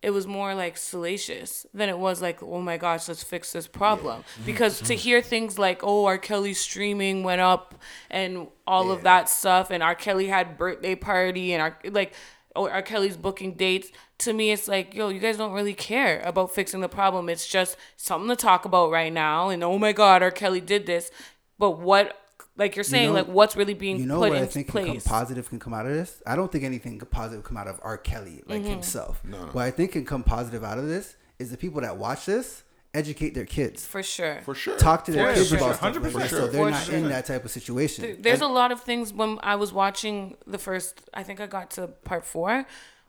it was more like salacious than it was like oh my gosh let's fix this problem. Because to hear things like oh R. Kelly's streaming went up and all of that stuff and R. Kelly had birthday party and our like or R. Kelly's booking dates to me it's like yo you guys don't really care about fixing the problem. It's just something to talk about right now and oh my god R. Kelly did this. But what like you're saying know- like what's really being played in place? you know put what I in think can come positive can come out of this? I don't think anything positive come out of R. Kelly like Mm-hmm. himself. What I think can come positive out of this is the people that watch this educate their kids. for sure For sure. Talk to their For kids sure. about stuff like 100%. that, so they're not sure. in that type of situation. There's a lot of things when I was watching the first, I think I got to part four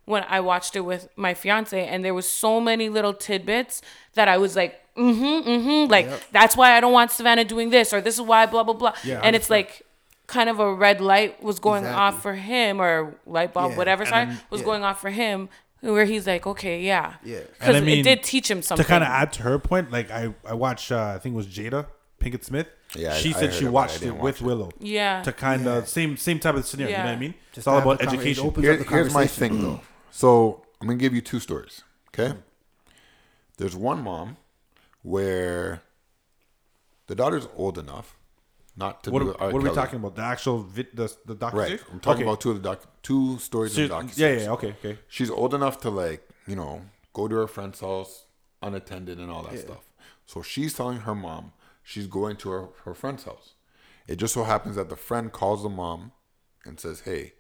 when I watched it with my fiance, and there was so many little tidbits that I was like, mm-hmm, mm-hmm, like that's why I don't want Savannah doing this, or this is why blah blah blah, Yeah, and it's like kind of a red light was going Exactly. off for him, or light bulb, Yeah. whatever, And sorry, then- was yeah. going off for him, where he's like, okay, yeah, Yeah. because I mean, it did teach him something to kind of add to her point, like I I watched uh, I think it was Jada Pinkett Smith. Yeah, she I said heard she about it. Watched it with watch it. Willow. Yeah. To kind of same same type of scenario. You know what I mean? Just it's all about a conver- it education. opens Here- here's my thing though. So I'm gonna give you two stories. Okay. There's one mom where the daughter's old enough not to What, do are- what are we talking about? The actual vid, the the docu Right. I'm talking okay. about two of the doc, two stories So- of the docu yeah, yeah, okay, okay. She's old enough to like, you know, go to her friend's house unattended and all that stuff. So she's telling her mom she's going to her, her friend's house. It just so happens that the friend calls the mom and says, Hey,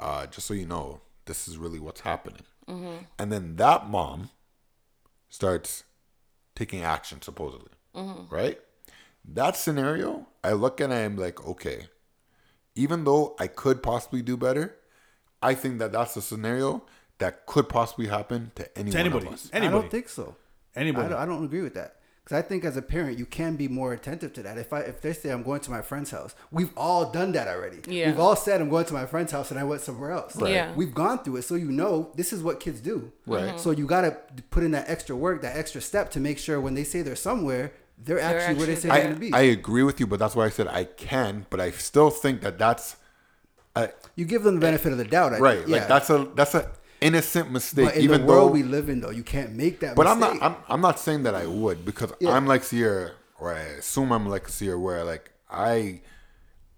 uh, just so you know, this is really what's happening. Mm-hmm. And then that mom starts taking action, supposedly. Mm-hmm. Right? That scenario, I look and I'm like, okay, even though I could possibly do better, I think that that's a scenario that could possibly happen to any To one anybody. of us. I Anybody. don't think so. Anybody. I don't, I don't agree with that. Because I think as a parent, you can be more attentive to that. If I if they say I'm going to my friend's house, we've all done that already. Yeah. We've all said I'm going to my friend's house and I went somewhere else. Right. Yeah. We've gone through it, so you know this is what kids do. Right. Mm-hmm. So you gotta put in that extra work, that extra step to make sure when they say they're somewhere, they're, actually, where they actually say they're I, gonna be. I agree with you, but that's why I said I can, but I still think that that's I, you give them the benefit of the doubt. I right. think. Like that's a that's a innocent mistake. But in even the world though, we live in, though, you can't make that. but I'm not. I'm, I'm not saying that I would because Yeah. I'm like Sierra, or I assume I'm like Sierra, where like I,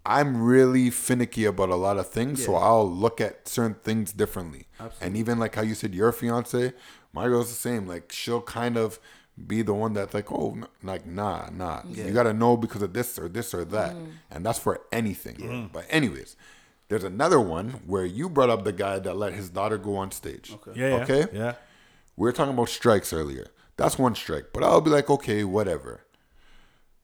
I'm really finicky about a lot of things, so I'll look at certain things differently. And even like how you said your fiance, my girl's the same. Like she'll kind of be the one that's like, oh, n- like nah, nah. You gotta know because of this or this or that, mm-hmm. and that's for anything. But anyways. There's another one where you brought up the guy that let his daughter go on stage. Okay. Yeah, yeah. Okay. Yeah. We were talking about strikes earlier. That's one strike, but I'll be like, okay, whatever.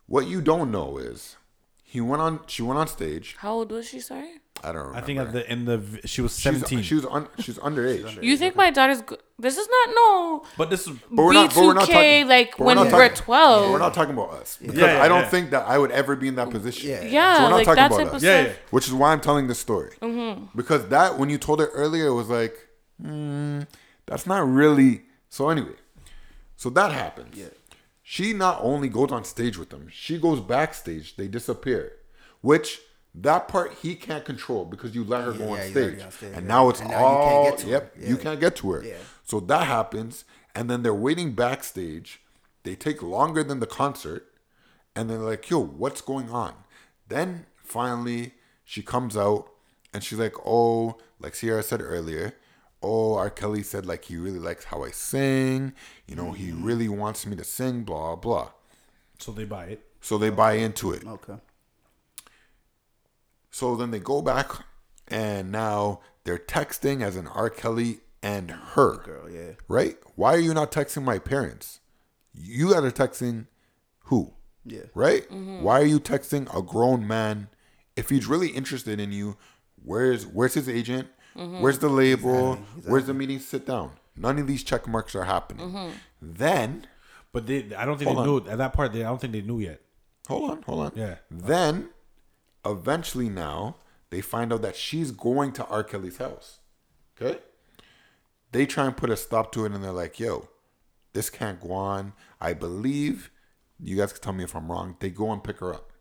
What you don't know is he went on. She went on stage. How old was she? Sorry. I don't remember. I think at the in the she was she's, seventeen. She was un, she's underage. You think my daughter's? Go- this is not no. but this is But we're not- but we're not B2K, talking- like but we're when we're talking- 12. We're not talking about us because Yeah, yeah, I don't yeah. think that I would ever be in that position. Yeah. Yeah, So we're not like talking about us. Yeah, yeah. which is why I'm telling this story. Mm-hmm. Because that when you told it earlier, it was like, hmm, that's not really. So anyway, so that happens. Yeah. She not only goes on stage with them, she goes backstage. They disappear, which that part he can't control because you let her go on yeah, stage, already on stage, and yeah. now it's And now you all can't get to her. yep. You can't get to her. Yeah. So that happens, and then they're waiting backstage They take longer than the concert, and they're like, "Yo, what's going on?" Then finally, she comes out, and she's like, "Oh, like Sierra said earlier." Oh, R. Kelly said like he really likes how I sing. You know, he mm-hmm. really wants me to sing. Blah blah. So they buy it. So they buy into it. Okay. So then they go back, and now they're texting as an R. Kelly and her. Girl, yeah. Right? Why are you not texting my parents? You guys are texting who? Yeah. Right? Mm-hmm. Why are you texting a grown man? If he's really interested in you, where's where's his agent? Mm-hmm. Where's the label? Where's the meeting? Sit down. None of these check marks are happening. Mm-hmm. Then, But they, I don't think Hold they knew at that part. They, I don't think they knew yet. hold on, hold on. Yeah. Then, eventually, now they find out that she's going to R. Kelly's house. Okay. They try and put a stop to it, and they're like, "Yo, this can't go on." I believe you guys can tell me if I'm wrong. They go and pick her up.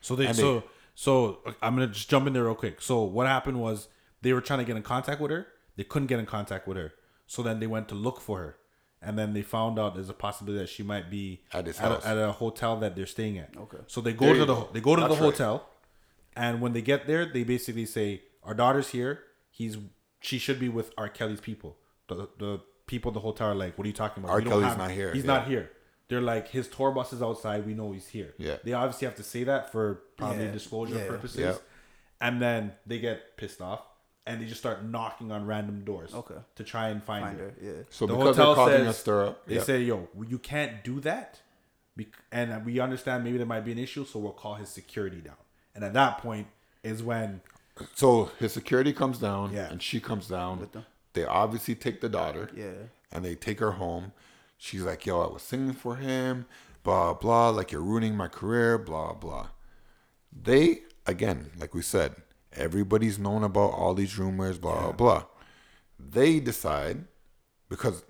So they, And so so I'm gonna just jump in there real quick. So what happened was they were trying to get in contact with her. They couldn't get in contact with her. So then they went to look for her, and then they found out there's a possibility that she might be At his at, house. A, at a hotel that they're staying at. Okay. So they go There to the go. they go to That's the right. Hotel, and when they get there, they basically say, "Our daughter's here. He's she should be with R. Kelly's people." The the people at the hotel are like, "What are you talking about? R. We don't Kelly's not here." He's Yeah. not here." They're like, his tour bus is outside. We know he's here. Yeah. They obviously have to say that for probably Yeah. disclosure Yeah. purposes. Yeah. And then they get pissed off and they just start knocking on random doors. Okay. To try and find, Find her. her. Yeah. So The because they're hotel causing says- a stir up, They yeah. say, "Yo, you can't do that," Bec- and we understand maybe there might be an issue, so we'll call his security down. And at that point is when So his security comes down, Yeah. and she comes down. They obviously take the daughter, Yeah. and they take her home. She's like, "Yo, I was singing for him, blah blah. Like you're ruining my career, blah blah." They again, like we said, everybody's known about all these rumors, blah blah. They decide because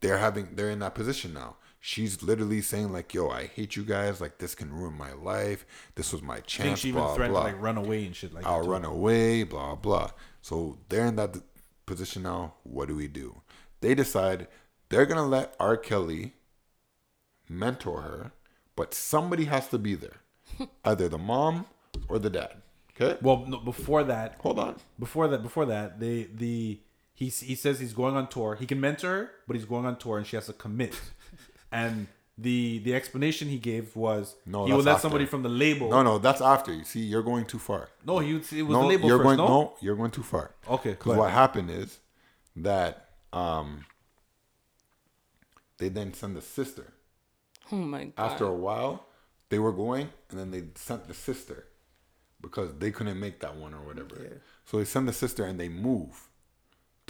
they're having they're in that position now. She's literally saying like, "Yo, I hate you guys. Like this can ruin my life. This was my I think chance." she even threatened blah. to like run away and shit like I'll run away, blah blah. So they're in that position now. What do we do? They decide they're gonna let R. Kelly mentor her, but somebody has to be there, either the mom or the dad. Okay, Well, no, before that, hold on. before that, before that, they the he he says he's going on tour. He can mentor her, but he's going on tour and she has to commit. And the the explanation he gave was No, he would let after. somebody from the label. No, no, that's after. You see, you're going too far. no, he would- it was no, the label you're first. going. no? No, you're going too far. Okay, go Because what happened is that um, they then send the sister. Oh my god. after a while, they were going, and then they sent the sister because they couldn't make that one or whatever. Yeah. So they send the sister, and they move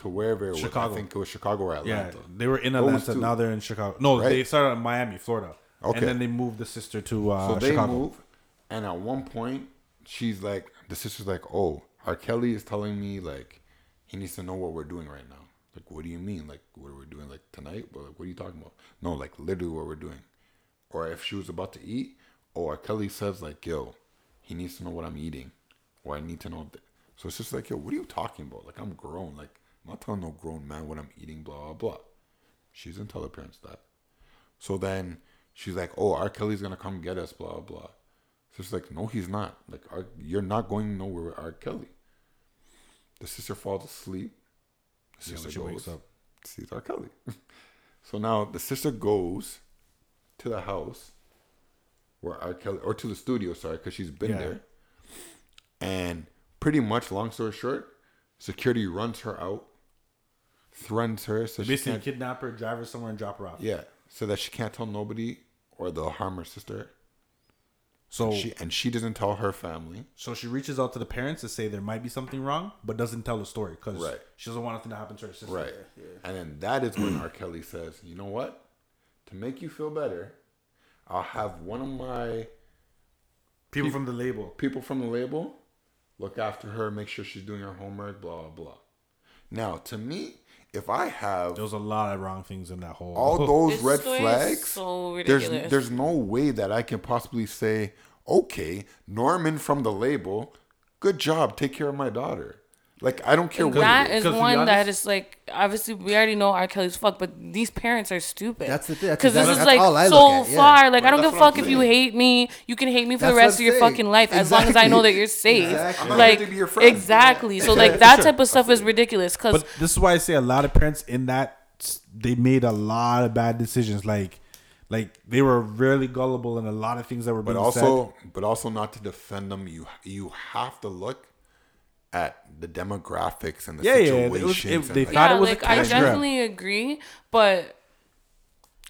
to wherever it was. Chicago. I think it was Chicago or Atlanta. Yeah, they were in Atlanta. Now they're in Chicago. No, Right? they started in Miami, Florida. Okay. And then they moved the sister to uh, So they Chicago. move, and at one point, she's like, the sister's like, "Oh, R. Kelly is telling me like he needs to know what we're doing right now." Like, what do you mean? Like, what are we doing like tonight? But like, what are you talking about? No, like literally what we're doing. Or if she was about to eat, or Kelly says like, "Yo, he needs to know what I'm eating," or I need to know. Th-. So it's just like, "Yo, what are you talking about? Like, I'm grown. Like, I'm not telling no grown man what I'm eating." Blah blah blah. She doesn't tell her parents that. So then she's like, "Oh, R. Kelly's gonna come get us." Blah blah. So she's like, "No, he's not. Like, R- you're not going nowhere with R. Kelly." The sister falls asleep. The Yeah, sister she goes, wakes up. sees R. Kelly. so now the sister goes to the house where R. Kelly, or to the studio, sorry, because she's been Yeah. there. And pretty much, long story short, security runs her out, threatens her, so she Basically, can't kidnap her, drive her somewhere, and drop her off. yeah, so that she can't tell nobody or they'll harm her sister. So She and she doesn't tell her family. So she reaches out to the parents to say there might be something wrong, but doesn't tell the story because Right. she doesn't want anything to happen to her sister. Right. And then that is when R. Kelly says, you know what? To make you feel better, I'll have one of my People from the label. people from the label look after her, make sure she's doing her homework, blah, blah, blah. Now, to me, if I have there's a lot of wrong things in that whole. all those This red flags, so there's there's no way that I can possibly say, okay, Norman from the label, good job, take care of my daughter. Like I don't care what That it is. is Because to be one that honest- is like obviously we already know R. Kelly's fuck, but these parents are stupid. That's the thing. Because this is like so at, yeah. far. Like I don't give a fuck if you hate me. You can hate me for That's the rest I'm of your saying. fucking life as long as I know that you're safe. Exactly. I'm Like ready to be your friend. exactly. So like that type of stuff is ridiculous. Because But this is why I say a lot of parents in that they made a lot of bad decisions. Like, like they were really gullible in a lot of things that were But being also, but also not to defend them. You you have to look at the demographics and the Yeah, yeah, it was- situations. it- they like- thought yeah, it was a like I cash grab. definitely agree, but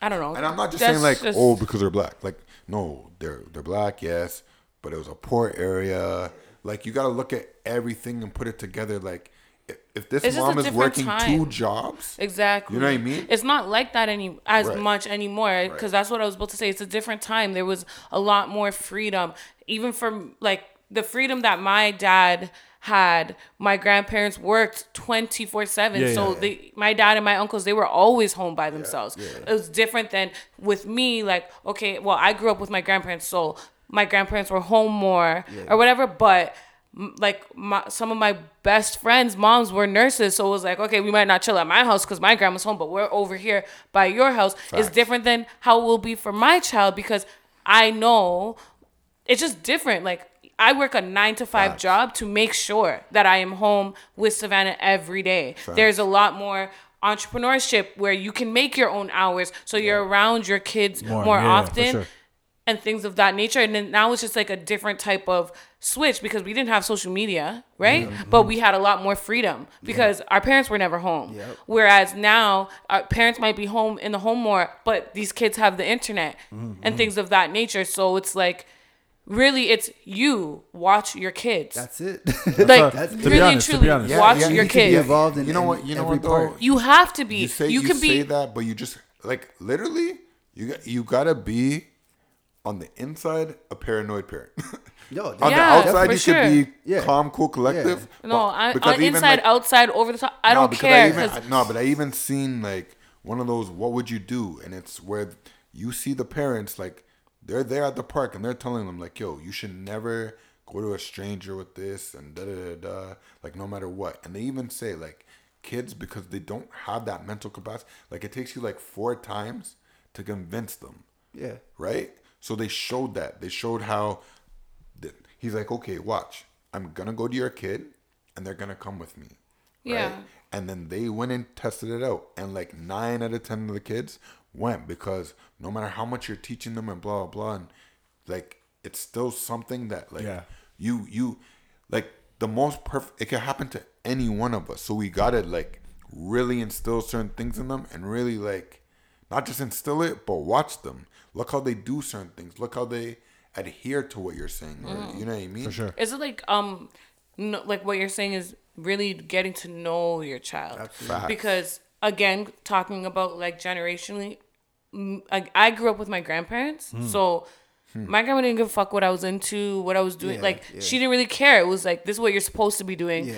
I don't know. And I'm not just That's saying like, just- oh, because they're black. Like, no, they're they're black, yes, but it was a poor area. Like, you got to look at everything and put it together. Like, if, if this It's mom is different working two jobs, Exactly. You know what I mean? It's not like that any as Right. much anymore because that's what I was about to say. It's a different time. There was a lot more freedom, even from like the freedom that my dad had. My grandparents worked twenty four seven, so yeah. they, my dad and my uncles, they were always home by themselves. It was different than with me. Like, okay, well, I grew up with my grandparents, so my grandparents were home more or whatever, but like my, some of my best friends moms were nurses so it was like okay we might not chill at my house because my grandma's home but we're over here by your house it's different than how it will be for my child because i know it's just different like i work a nine to five Facts. job to make sure that i am home with savannah every day there's a lot more entrepreneurship where you can make your own hours so you're around your kids More, more, yeah, often sure. and things of that nature. And then now it's just like a different type of switch because we didn't have social media, right? Mm-hmm. But we had a lot more freedom because our parents were never home. Yep. Whereas now our parents might be home in the home more, but these kids have the internet mm-hmm. and things of that nature. So it's like really it's you watch your kids. That's it. like That's- to be really honest, to and be truly honest. watch Yeah, yeah, your you can be kids. involved in you know what? You know every what? Though you have to be. you say you you, can say be that, but you just like literally you got you gotta be on the inside a paranoid parent. Yo, on Yeah, the outside, you sure. could be Yeah. calm, cool, collective. no, but- I, because on even, inside, like- outside, over the top. I No, don't because care. even, 'cause- no, but I even seen like one of those. What would you do? And it's where you see the parents like they're there at the park and they're telling them like, "Yo, you should never go to a stranger with this and da da da da." Like no matter what, and they even say like kids because they don't have that mental capacity. Like it takes you like four times to convince them yeah. right? So they showed that. They showed how th- he's like, okay, watch. I'm gonna go to your kid, and they're gonna come with me. Yeah. Right? And then they went and tested it out, and like nine out of ten of the kids went because no matter how much you're teaching them and blah blah blah, and like it's still something that like Yeah. you you like the most perfect. It can happen to any one of us. So we gotta like really instill certain things in them and really like not just instill it, but watch them. Look how they do certain things. Look how they adhere to what you're saying. or- Mm. you know what I mean? For sure. Is it like um, no, like what you're saying is really getting to know your child? Facts. Because again, talking about like generationally, mm, I, I grew up with my grandparents, Hmm. so. My grandma didn't give a fuck what I was into, what I was doing. Yeah, like yeah. she didn't really care. It was like this is what you're supposed to be doing. Yeah.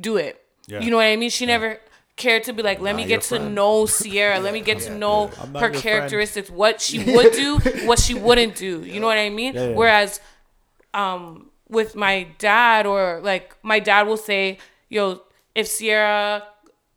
Do it. Yeah. You know what I mean? She never cared to be like, let me get to friend. know Sierra. let me get to know I'm her your friend. characteristics, what she would do, what she wouldn't do. You know what I mean? Yeah, yeah. Whereas um with my dad or like my dad will say, "Yo, if Sierra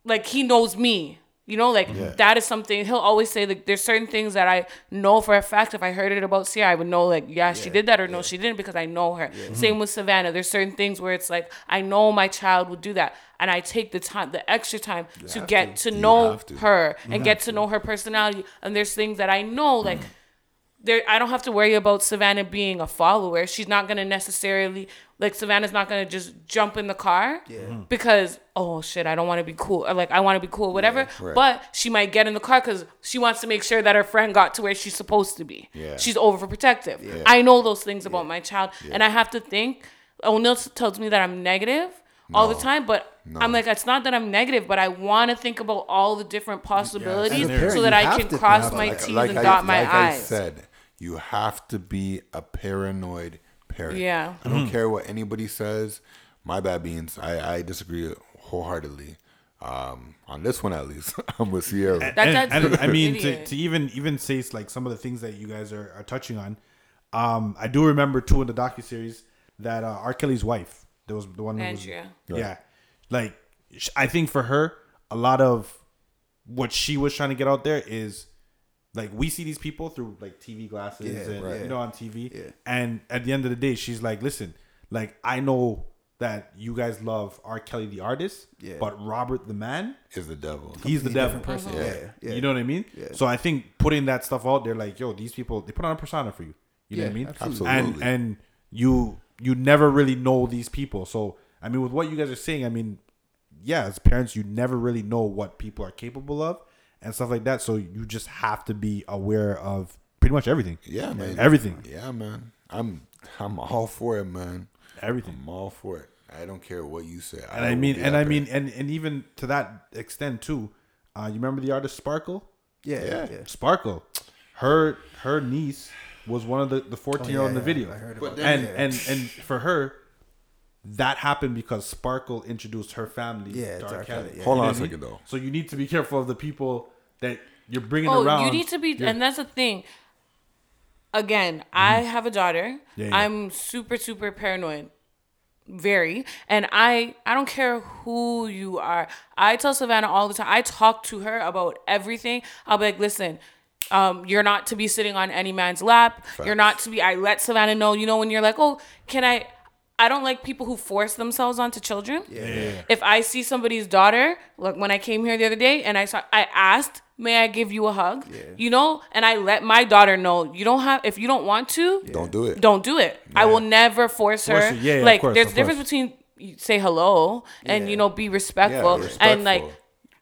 like he knows me." You know, like that is something he'll always say. Like, there's certain things that I know for a fact. If I heard it about Sierra, I would know, like, yeah, she did that, or no, she didn't, because I know her. Same with Savannah. There's certain things where it's like I know my child would do that, and I take the time, the extra time to get to. to know to. her and get to know her personality. And there's things that I know, like there I don't have to worry about Savannah being a follower. She's not gonna necessarily like Savannah's not gonna just jump in the car mm-hmm. because oh shit I don't want to be cool or like I want to be cool whatever. right. But she might get in the car because she wants to make sure that her friend got to where she's supposed to be. Yeah. She's overprotective. Yeah. I know those things about my child, and I have to think. O'Neill tells me that I'm negative all the time, but I'm like it's not that I'm negative, but I want to think about all the different possibilities As a parent, so that I can cross my about it. T's like and I, dot my like I I's. said, you have to be a paranoid parent. Yeah. I don't care what anybody says. My bad beans. I, I disagree wholeheartedly. Um, on this one at least, I'm with Sierra. That- and, and I mean to, to even even say like some of the things that you guys are, are touching on. Um, I do remember too in the docu series that uh, R. Kelly's wife, there was the one that was Andrea. yeah, like I think for her, a lot of what she was trying to get out there is like we see these people through like TV glasses Yeah, and right. you know on TV, Yeah. and at the end of the day, she's like, listen, like I know that you guys love R. Kelly the artist, Yeah. but Robert the man, Is the devil. he's the Completely devil. person. Yeah, yeah. You know what I mean? Yeah. So I think putting that stuff out there, like, yo, these people, they put on a persona for you. You know what I mean? absolutely. And and you you never really know these people. So I mean, with what you guys are saying, I mean, yeah, as parents, you never really know what people are capable of and stuff like that. So you just have to be aware of pretty much everything. Yeah, man. Everything. Yeah, man. I'm I'm all for it, man. Everything. I'm all for it. I don't care what you say. And I will mean, and I mean, and and even to that extent too. Uh, you remember the artist Sparkle? Yeah, yeah. yeah. Sparkle, her her niece was one of the the fourteen year old in the yeah, video, I heard But about then- and and and for her, that happened because Sparkle introduced her family. Yeah, to to R. R. Kelly. Kelly, yeah. Hold You on know a what I mean? second, though. So you need to be careful of the people that you're bringing Oh, around. you need to be, and that's the thing. Again, I have a daughter. Mm-hmm. Yeah, yeah. I'm super, super paranoid, very, and I, I don't care who you are. I tell Savannah all the time. I talk to her about everything. I'll be like, listen. Um, you're not to be sitting on any man's lap. You're not to be. I let Savannah know. You know when you're like, oh, can I? I don't like people who force themselves onto children. Yeah. If I see somebody's daughter, like when I came here the other day and I saw, I asked, "May I give you a hug?" Yeah. You know, and I let my daughter know you don't have. If you don't want to, Don't do it. don't do it. I will never force her. Force it. Yeah, yeah, of like course, there's of a difference course. between you say hello and you know be respectful, Yeah, and like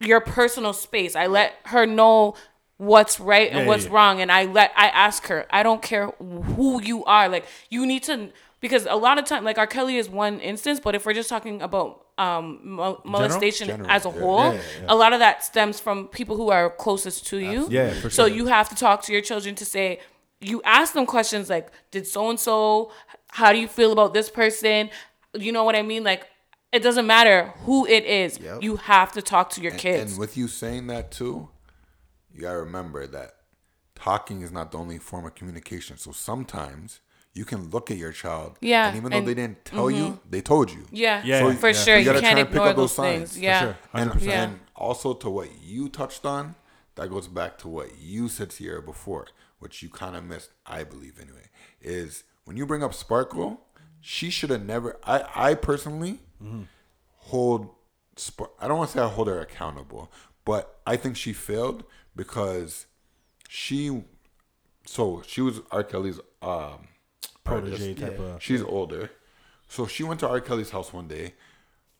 your personal space. I let her know what's right and Yeah, what's yeah. wrong, and I let I ask her. I don't care who you are. Like you need to because a lot of time, like R. Kelly is one instance, but if we're just talking about um mol- molestation General, as a yeah. whole, Yeah, yeah, yeah. a lot of that stems from people who are closest to you. Yeah, for So sure. you have to talk to your children to say, you ask them questions like, did so and so, how do you feel about this person? You know what I mean? Like, it doesn't matter who it is. Yep. You have to talk to your And- kids. And with you saying that too, you gotta remember that talking is not the only form of communication. So sometimes you can look at your child, Yeah, and even though and- they didn't tell you, they told you. yeah, Yeah, for, yeah, for yeah. sure. You You, gotta can't try and pick ignore up those those things. signs, for Yeah. sure. And, 100%. Yeah. and also to what you touched on, that goes back to what you said Sierra before, which you kind of missed, I believe anyway, is when you bring up Sparkle, she should have never. I I personally hold. Sp- I don't want to say I hold her accountable, but I think she failed because she. So she was R. Kelly's um, Protege artist. type of- She's older, so she went to R. Kelly's house one day.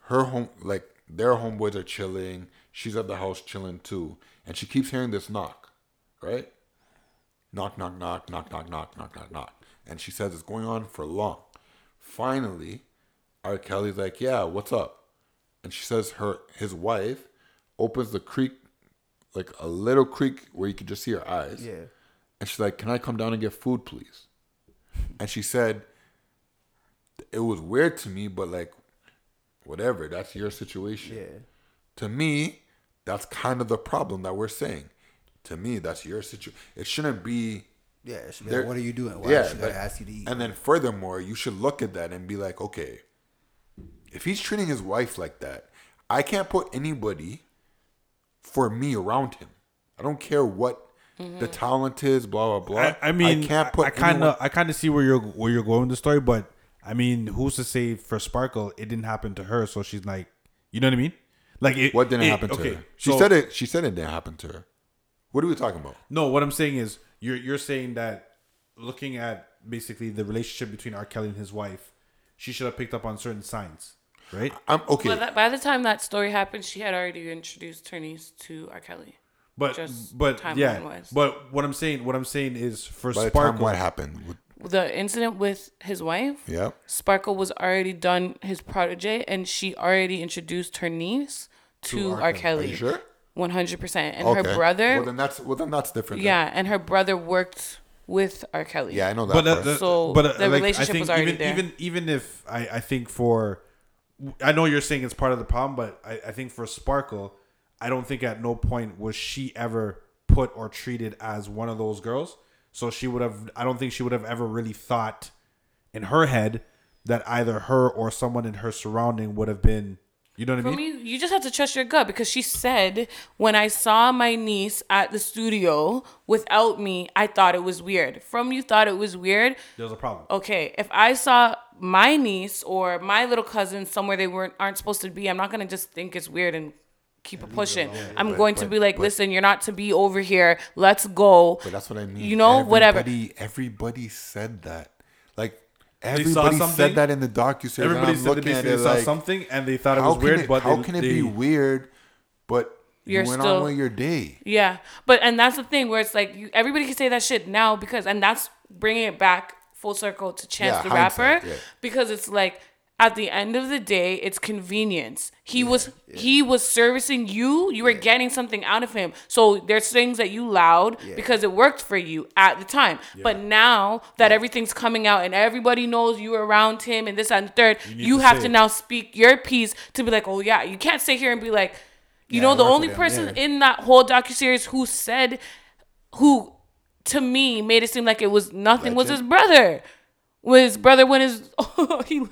Her home, like their homeboys are chilling. She's at the house chilling too, and she keeps hearing this knock, right? Knock, knock, knock, knock, knock, knock, knock, knock, knock, and she says it's going on for long. Finally, R. Kelly's like, "Yeah, what's up?" And she says her his wife opens the creek, like a little creek where you could just see her eyes. Yeah. And she's like, Can I come down and get food, please? And she said, It was weird to me, but like, whatever, that's your situation. Yeah. To me, that's kind of the problem that we're saying. To me, that's your situation. It shouldn't be. Yeah. it should be like, what are you doing? Why yeah, should I ask you to eat? And then furthermore, you should look at that and be like, okay, if he's treating his wife like that, I can't put anybody for me around him. I don't care what the mm-hmm. talent is, blah blah blah. I, I mean, I can't put. I kind of, I kind of see where you're where you're going with the story, but I mean, who's to say for Sparkle it didn't happen to her? So she's like, you know what I mean? Like, it, What didn't it- happen to okay, her? She so- said it. She said it didn't happen to her. What are we talking about? No, what I'm saying is, you're you're saying that looking at basically the relationship between R. Kelly and his wife, she should have picked up on certain signs, right? I'm okay. But that, by the time that story happened, she had already introduced her niece to R. Kelly. But Just but yeah, timeline-wise. but what I'm saying, what I'm saying is for By the Sparkle, time what happened, with- The incident with his wife, yeah, Sparkle was already done his protege, and she already introduced her niece to, R. Kelly. are you sure? One hundred percent. And Okay. her brother, Well, then that's well, then that's different. then. yeah, and her brother worked with R. Kelly. yeah, I know that. but uh, part. the, So, but uh, the like, relationship I think was already even, there. Even even if I I think for, I know you're saying it's part of the problem, but I, I think for Sparkle, I don't think at no point was she ever put or treated as one of those girls. So she would have. I don't think she would have ever really thought in her head that either her or someone in her surrounding would have been, You know what I For mean? me, you just have to trust your gut because she said when I saw my niece at the studio without me, I thought it was weird. From you thought it was weird. There's a problem. Okay, if I saw my niece or my little cousin somewhere they weren't aren't supposed to be, I'm not gonna just think it's weird and keep it pushing. I'm But- going to be like, but- listen, you're not to be over here. Let's go. But that's what I mean. You know, whatever. Everybody, everybody said that. Like everybody said that in the docu series. Everybody said that looking at they it saw like, something and they thought it was weird, it, but how they, can it they, be weird? But You're you went still- on with your day. Yeah, but and that's the thing where it's like you, everybody can say that shit now because and that's bringing it back full circle to Chance Yeah, the rapper yeah. because it's like at the end of the day it's convenience. He was he was servicing you. You were getting something out of him. So there's things that you allowed because it worked for you at the time. But now that everything's coming out and everybody knows you were around him and this and the third, need you to have to now speak your piece to be like, oh yeah, you can't sit here and be like, you Yeah, know, the only person yeah. in that whole docu series who said, who to me made it seem like it was nothing was his brother. Was his brother when his he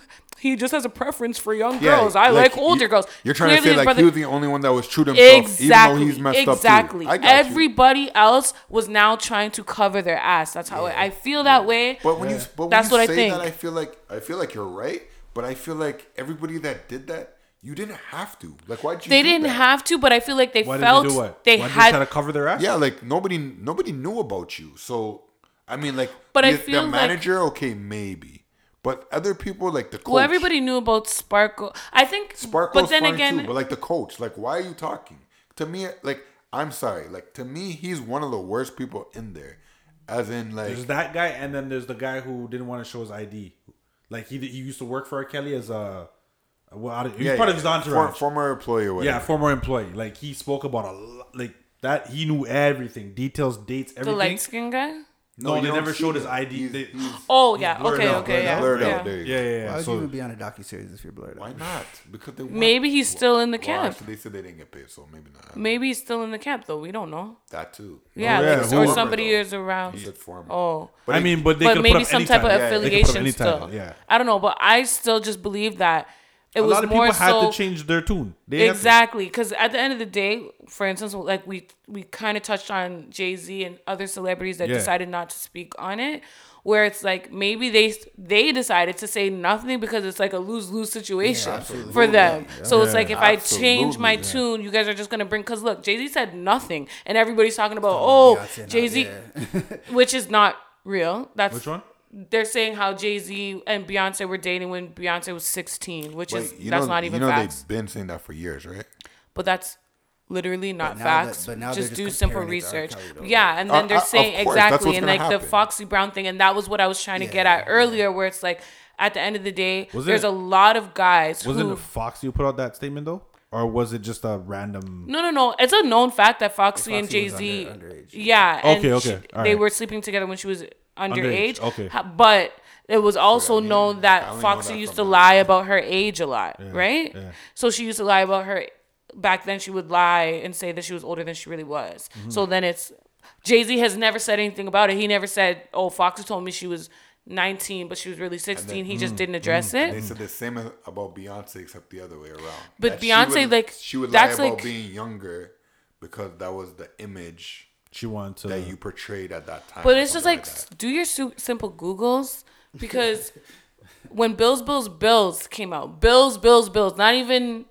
he just has a preference for young Yeah, girls. I like, you- older girls. You're trying Clearly to say like brother- he was the only one that was true to himself, exactly, even though he's messed exactly. up too. I got you. Everybody else was now trying to cover their ass. That's how I, I feel that way. But when you but when That's you what I say think. that, I feel like I feel like you're right. But I feel like everybody that did that, you didn't have to. Like, why'd you? they do didn't that? have to, but I feel like they why felt did they do what? they why did had they try to cover their ass? Yeah, like nobody nobody knew about you. So I mean, like, But I the, feel the like- manager, okay, maybe, but other people like the coach. well, everybody knew about Sparkle. I think, Sparkle's but then fine again, too, but like the coach, like, why are you talking to me? Like, I'm sorry, like to me, he's one of the worst people in there. As in, like, There's that guy, and then there's the guy who didn't want to show his ID. Like he he used to work for R. Kelly as a, well, I he was yeah, part yeah, of his entourage. For- former employee or whatever. yeah, former employee. Like he spoke about a lot, like that. He knew everything, details, dates, the everything. light skin guy. No, oh, you they never see showed his. ID. He's- They- he's- Oh yeah, okay, out, okay, yeah, out, blurred yeah. out. There you go. yeah, yeah, Why would So you even be on a docu series if you're blurred Why out? not? Because they want Maybe he's still in the Well, camp. actually, they said they didn't get paid, so maybe not. Maybe he's still in the camp though. We don't know. That too. Yeah, oh, yeah, like, or Former, somebody though. is around. He said former. Oh, But I mean, but they but could maybe put up some any type of. Yeah, they could put up affiliation still. yeah. I don't know, but I still just believe that it A was lot of more people had so to change their tune. They exactly because at the end of the day, for instance, like we we kind of touched on Jay Z and other celebrities that Yeah. decided not to speak on it. Where it's like maybe they they decided to say nothing because it's like a lose lose situation for them. So it's like if I change my Absolutely, tune, you guys are just gonna bring. Because look, Jay Z said nothing, and everybody's talking about oh Beyonce not- Jay Z, yeah. which is not real. That's Which one? They're saying how Jay Z and Beyonce were dating when Beyonce was 16, which is you that's know, not even you know facts. they've been saying that for years, right? But that's literally not now that- facts. but now just just do simple comparing it to R. research. Yeah, and then Uh, they're uh, saying course, exactly and gonna like the. Foxy Brown thing, and that was what I was trying to get at earlier, where it's like at the end of the day, Was there's it- a lot of guys Was who. it Fox who put out that statement though, or was it just a random? no, no, no. It's a known fact that Foxy, and Jay Z, under- yeah, Okay, okay, she- all they were sleeping together when she was underage. Underage, okay. But it was also mean, known that only know Foxy that used to from lie about her age a lot, right? yeah. So she used to lie about her. Back then, she would lie and say that she was older than she really was. Mm-hmm. So then it's Jay Z has never said anything about it. He never said, "Oh, Foxy told me she was 19, but she was really 16." he mm, just didn't address They it. They said the same about Beyonce, except the other way around. But That she Beyonce, would- like, she would that's lie about like- being younger because that was the image She wanted to. that you portrayed at that time. But it's just something like, do your su- simple Googles because when Bills, Bills, Bills came out, Bills, Bills, Bills, not even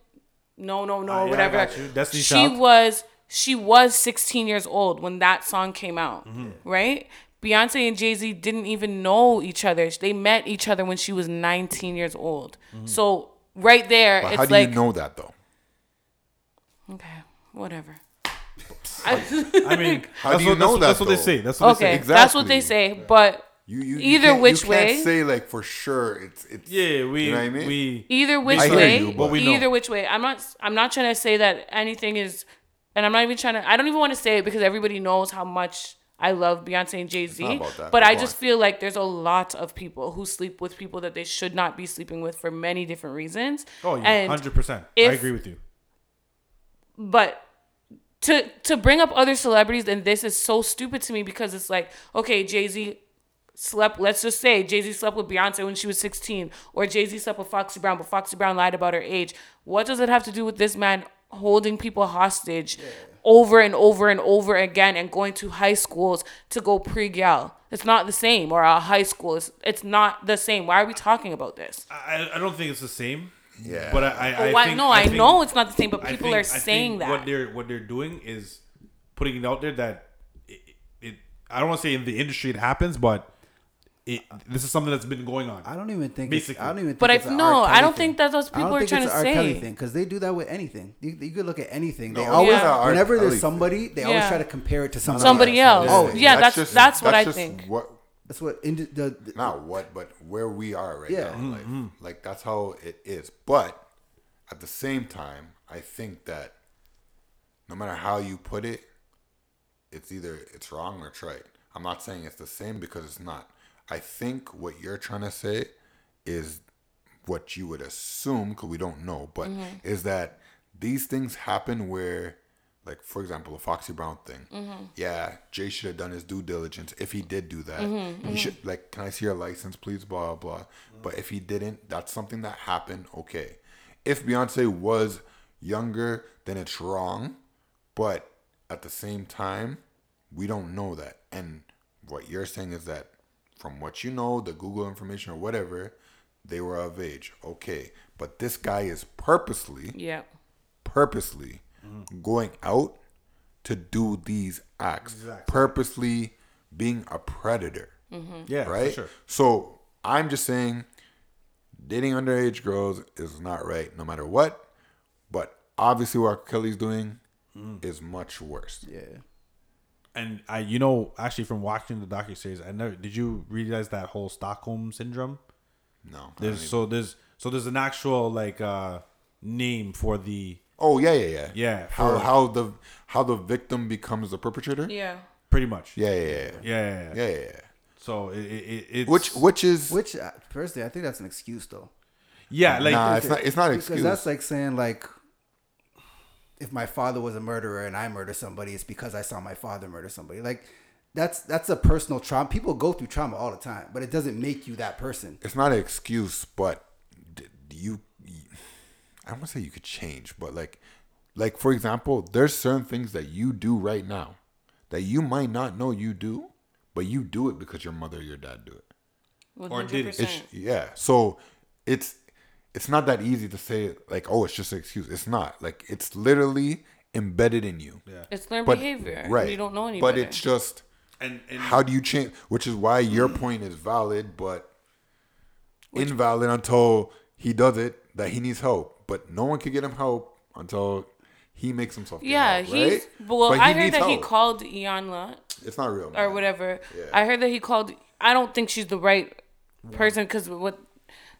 no, no, no, Ah, yeah, whatever. got you. She Child. was she was 16 years old when that song came out, Mm-hmm. right? Beyonce and Jay Z didn't even know each other. They met each other when she was 19 years old. Mm-hmm. So right there, But it's how do like you know that though? okay, whatever. I mean, How that's do you what, know that's, that, that's what they say. That's what okay, they say. Exactly. that's what they Exactly. say. But You, you, you Either can't- which you way- can't say like for sure it's it's Yeah, we You know what I mean? we either which I hear way you, but we know. either which way i'm not i'm not trying to say that anything is and i'm not even trying to i don't even want to say it because everybody knows how much i love beyonce and about that, but i just on. feel like there's a lot of people who sleep with people that they should not be sleeping with for many different reasons oh yeah, hundred percent. I agree with you. but to to bring up other celebrities and this is so stupid to me because it's like okay jay-z slept. Let's just say Jay Z slept with Beyonce when she was 16, or Jay Z slept with Foxy Brown, but Foxy Brown lied about her age. What does it have to do with this man holding people hostage over and over and over again, and going to high schools to go pre-gal? It's not the same, or a high school. It's, it's not the same. Why are we talking about this? I, I don't think it's the same. Yeah. But I, I, I think, no, I, think- know it's not the same, but I people think- are I think saying that. what they're what they're doing is putting it out there that it, it I don't want to say in the industry it happens, but it this is something that's been going on. I don't even think. It's, Basically. I don't even. Think But I- it's a no, R. I Kelly don't thing. think that's what I people don't are think trying it's to a R. Kelly thing because they do that with anything. You, you could look at anything. They No, always, it's not R. whenever Kelly there's somebody, they always Yeah. try to compare it to somebody, Somebody else. Oh, Yeah, that's- that's what I think. What That's what in the, the not what, but where we are right Yeah. now. in mm-hmm. life. Like that's how it is. But at the same time, I think that no matter how you put it, it's either it's wrong or it's right. I'm not saying it's the same because it's not. I think what you're trying to say is what you would assume because we don't know, but mm-hmm. is that these things happen where, like for example, the Foxy Brown thing. Mm-hmm. Yeah, Jay should have done his due diligence. If he did do that, mm-hmm, he should like, can I see your license, please? Blah blah. blah. But if he didn't, that's something that happened. Okay. If Beyonce was younger, then it's wrong. But at the same time, we don't know that. And what you're saying is that from what you know, the Google information or whatever, they were of age. Okay. But this guy is purposely, Yeah. purposely going out to do these acts, purposely being a predator yeah, for right? sure. So I'm just saying, dating underage girls is not right, no matter what. But obviously, what Kelly's doing Mm. is much worse. yeah. And I, you know, actually from watching the docu series, I never did you realize that whole Stockholm syndrome. No. There's so there's so there's an actual like uh name for the oh yeah, yeah, yeah. Yeah, How for- how the how the victim becomes the perpetrator? Yeah. pretty much. Yeah, yeah, yeah, yeah, yeah. yeah. yeah, yeah. yeah. So it, it, it it's Which which is Which uh, personally, I think that's an excuse though. yeah, like nah, it's not it's not an Because excuse. that's like saying like, if my father was a murderer and I murder somebody, it's because I saw my father murder somebody. Like, that's that's a personal trauma. People go through trauma all the time, but it doesn't make you that person. it's not an excuse, but d- you, I don't want to say you could change, but like, like for example, there's certain things that you do right now that you might not know you do, but you do it because your mother or your dad do it. Or did it. It's yeah. So it's it's not that easy to say like, oh, it's just an excuse. It's not. Like it's literally embedded in you. yeah. It's learned But behavior. right. You don't know any But better. it's just And, and how do you change? Which is why your point is valid, but invalid until he does it that he needs help. But no one can get him help until he makes himself. Yeah, help, he's right? well. But I heard needs that he help. called Iyanla It's not real, or whatever. Yeah. I heard that he called. I don't think she's the right person because what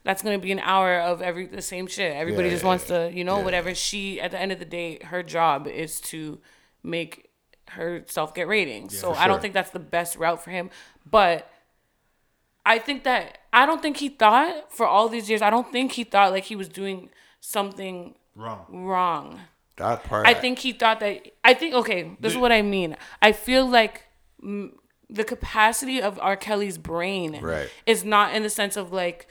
that's gonna be an hour of every the same shit. Everybody Yeah, just yeah, wants to, you know, whatever. She at the end of the day, her job is to make herself get ratings. so I don't think that's the best route for him. But I think that I don't think he thought for all these years. I don't think he thought like he was doing something wrong. wrong. that part. I think he thought that. I think okay. This is what I mean. I feel like mm, the capacity of R. Kelly's brain Right. is not in the sense of like.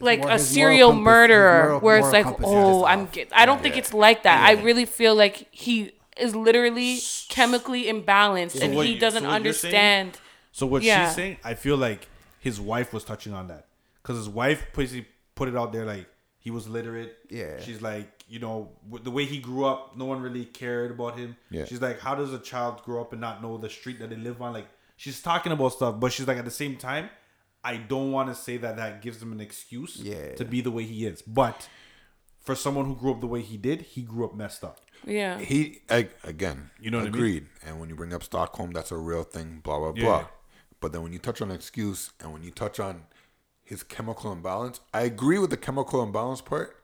Like more- a serial murderer, moral- where it's like, oh, I'm. Get, I don't think it's like that. I really feel like he is literally chemically imbalanced, and what he doesn't so what you're saying- understand. So what Yeah. she's saying, I feel like his wife was touching on that because his wife basically put it out there like he was literate. Yeah. She's like, you know, the way he grew up, no one really cared about him. Yeah. She's like, how does a child grow up and not know the street that they live on? Like, she's talking about stuff, but she's like, at the same time, I don't want to say that that gives him an excuse Yeah. to be the way he is. But for someone who grew up the way he did, he grew up messed up. Yeah, he I, again. You know what I mean? agreed. And when you bring up Stockholm, that's a real thing. Blah blah Yeah. blah. But then when you touch on excuse and when you touch on his chemical imbalance, I agree with the chemical imbalance part.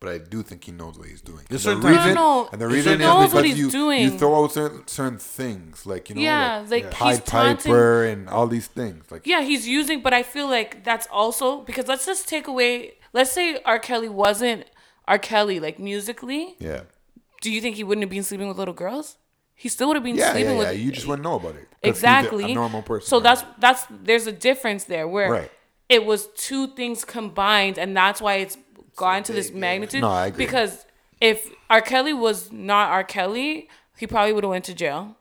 But I do think he knows what he's doing. There's And the certain times- reason, No, no, and the he reason knows is what because he's you, doing. you throw out certain, certain things like you know, Yeah, like, like, he's Pied Piper and all these things. Like Yeah, he's using, but I feel like that's also because let's just take away. Let's say R. Kelly wasn't R. Kelly, like musically. yeah, Do you think he wouldn't have been sleeping with little girls? he still would have been Yeah, yeah, sleeping yeah. with You just wouldn't know about it. 'Cause he's exactly A normal person. So right? that's that's there's a difference there where Right. it was two things combined, and that's why it's gone to this magnitude. No, I agree. Because if R. Kelly was not R. Kelly, he probably would have went to jail.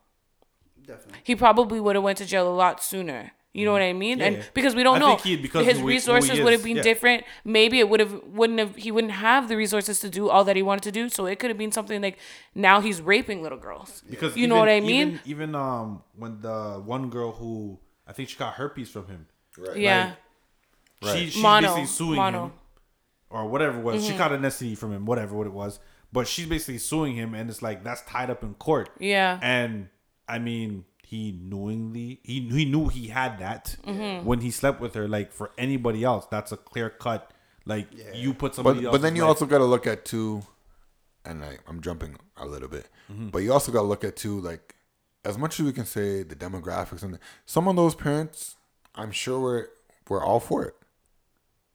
Definitely. He probably would have went to jail a lot sooner. You know what I mean? and yeah. because we don't I know, think he- because his of who he- who resources would have been yeah. different. Maybe it would have wouldn't have he wouldn't have the resources to do all that he wanted to do. So it could have been something like now he's raping little girls. Because you know what I mean? Even, even um when the one girl who I think she got herpes from him. Right. Yeah. She, she's Mono. basically suing Mono. him or whatever it was. Mm-hmm. She caught an STD from him, whatever what it was. But she's basically suing him, and it's like that's tied up in court. Yeah. And I mean, he knowingly he he knew he had that Mm-hmm. when he slept with her. Like for anybody else, that's a clear cut. Like you put somebody But else. but then you also got to look at too, and I, I'm jumping a little bit, Mm-hmm. but you also got to look at too like as much as we can say the demographics and the, some of those parents, I'm sure we're we're all for it.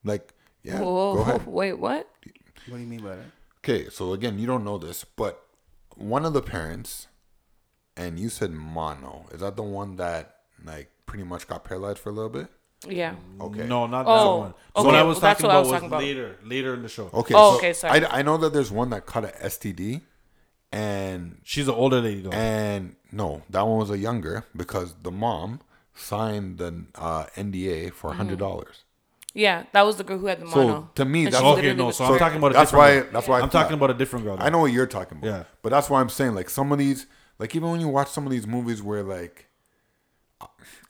Like yeah, Whoa, go ahead. wait, what? What do you mean by that? Okay, so again, you don't know this, but one of the parents, and you said mono. Is that the one that like pretty much got paralyzed for a little bit? Yeah. Okay. no, not Oh, that one. So okay, what I was well, talking what I about was was talking about. later, later in the show. Okay. Oh, so okay, sorry. I, I know that there's one that caught a STD, and She's an older lady though. and no, that one was a younger because the mom signed the uh, NDA for Mm-hmm. hundred dollars. Yeah, that was the girl who had the So, mono. to me, And that's- she okay, literally no. was So I'm pregnant. talking about a That's different why- girl. that's why I I'm thought- talking about a different girl. I know what you're talking about. Yeah. But that's why I'm saying like some of these, like even when you watch some of these movies where like,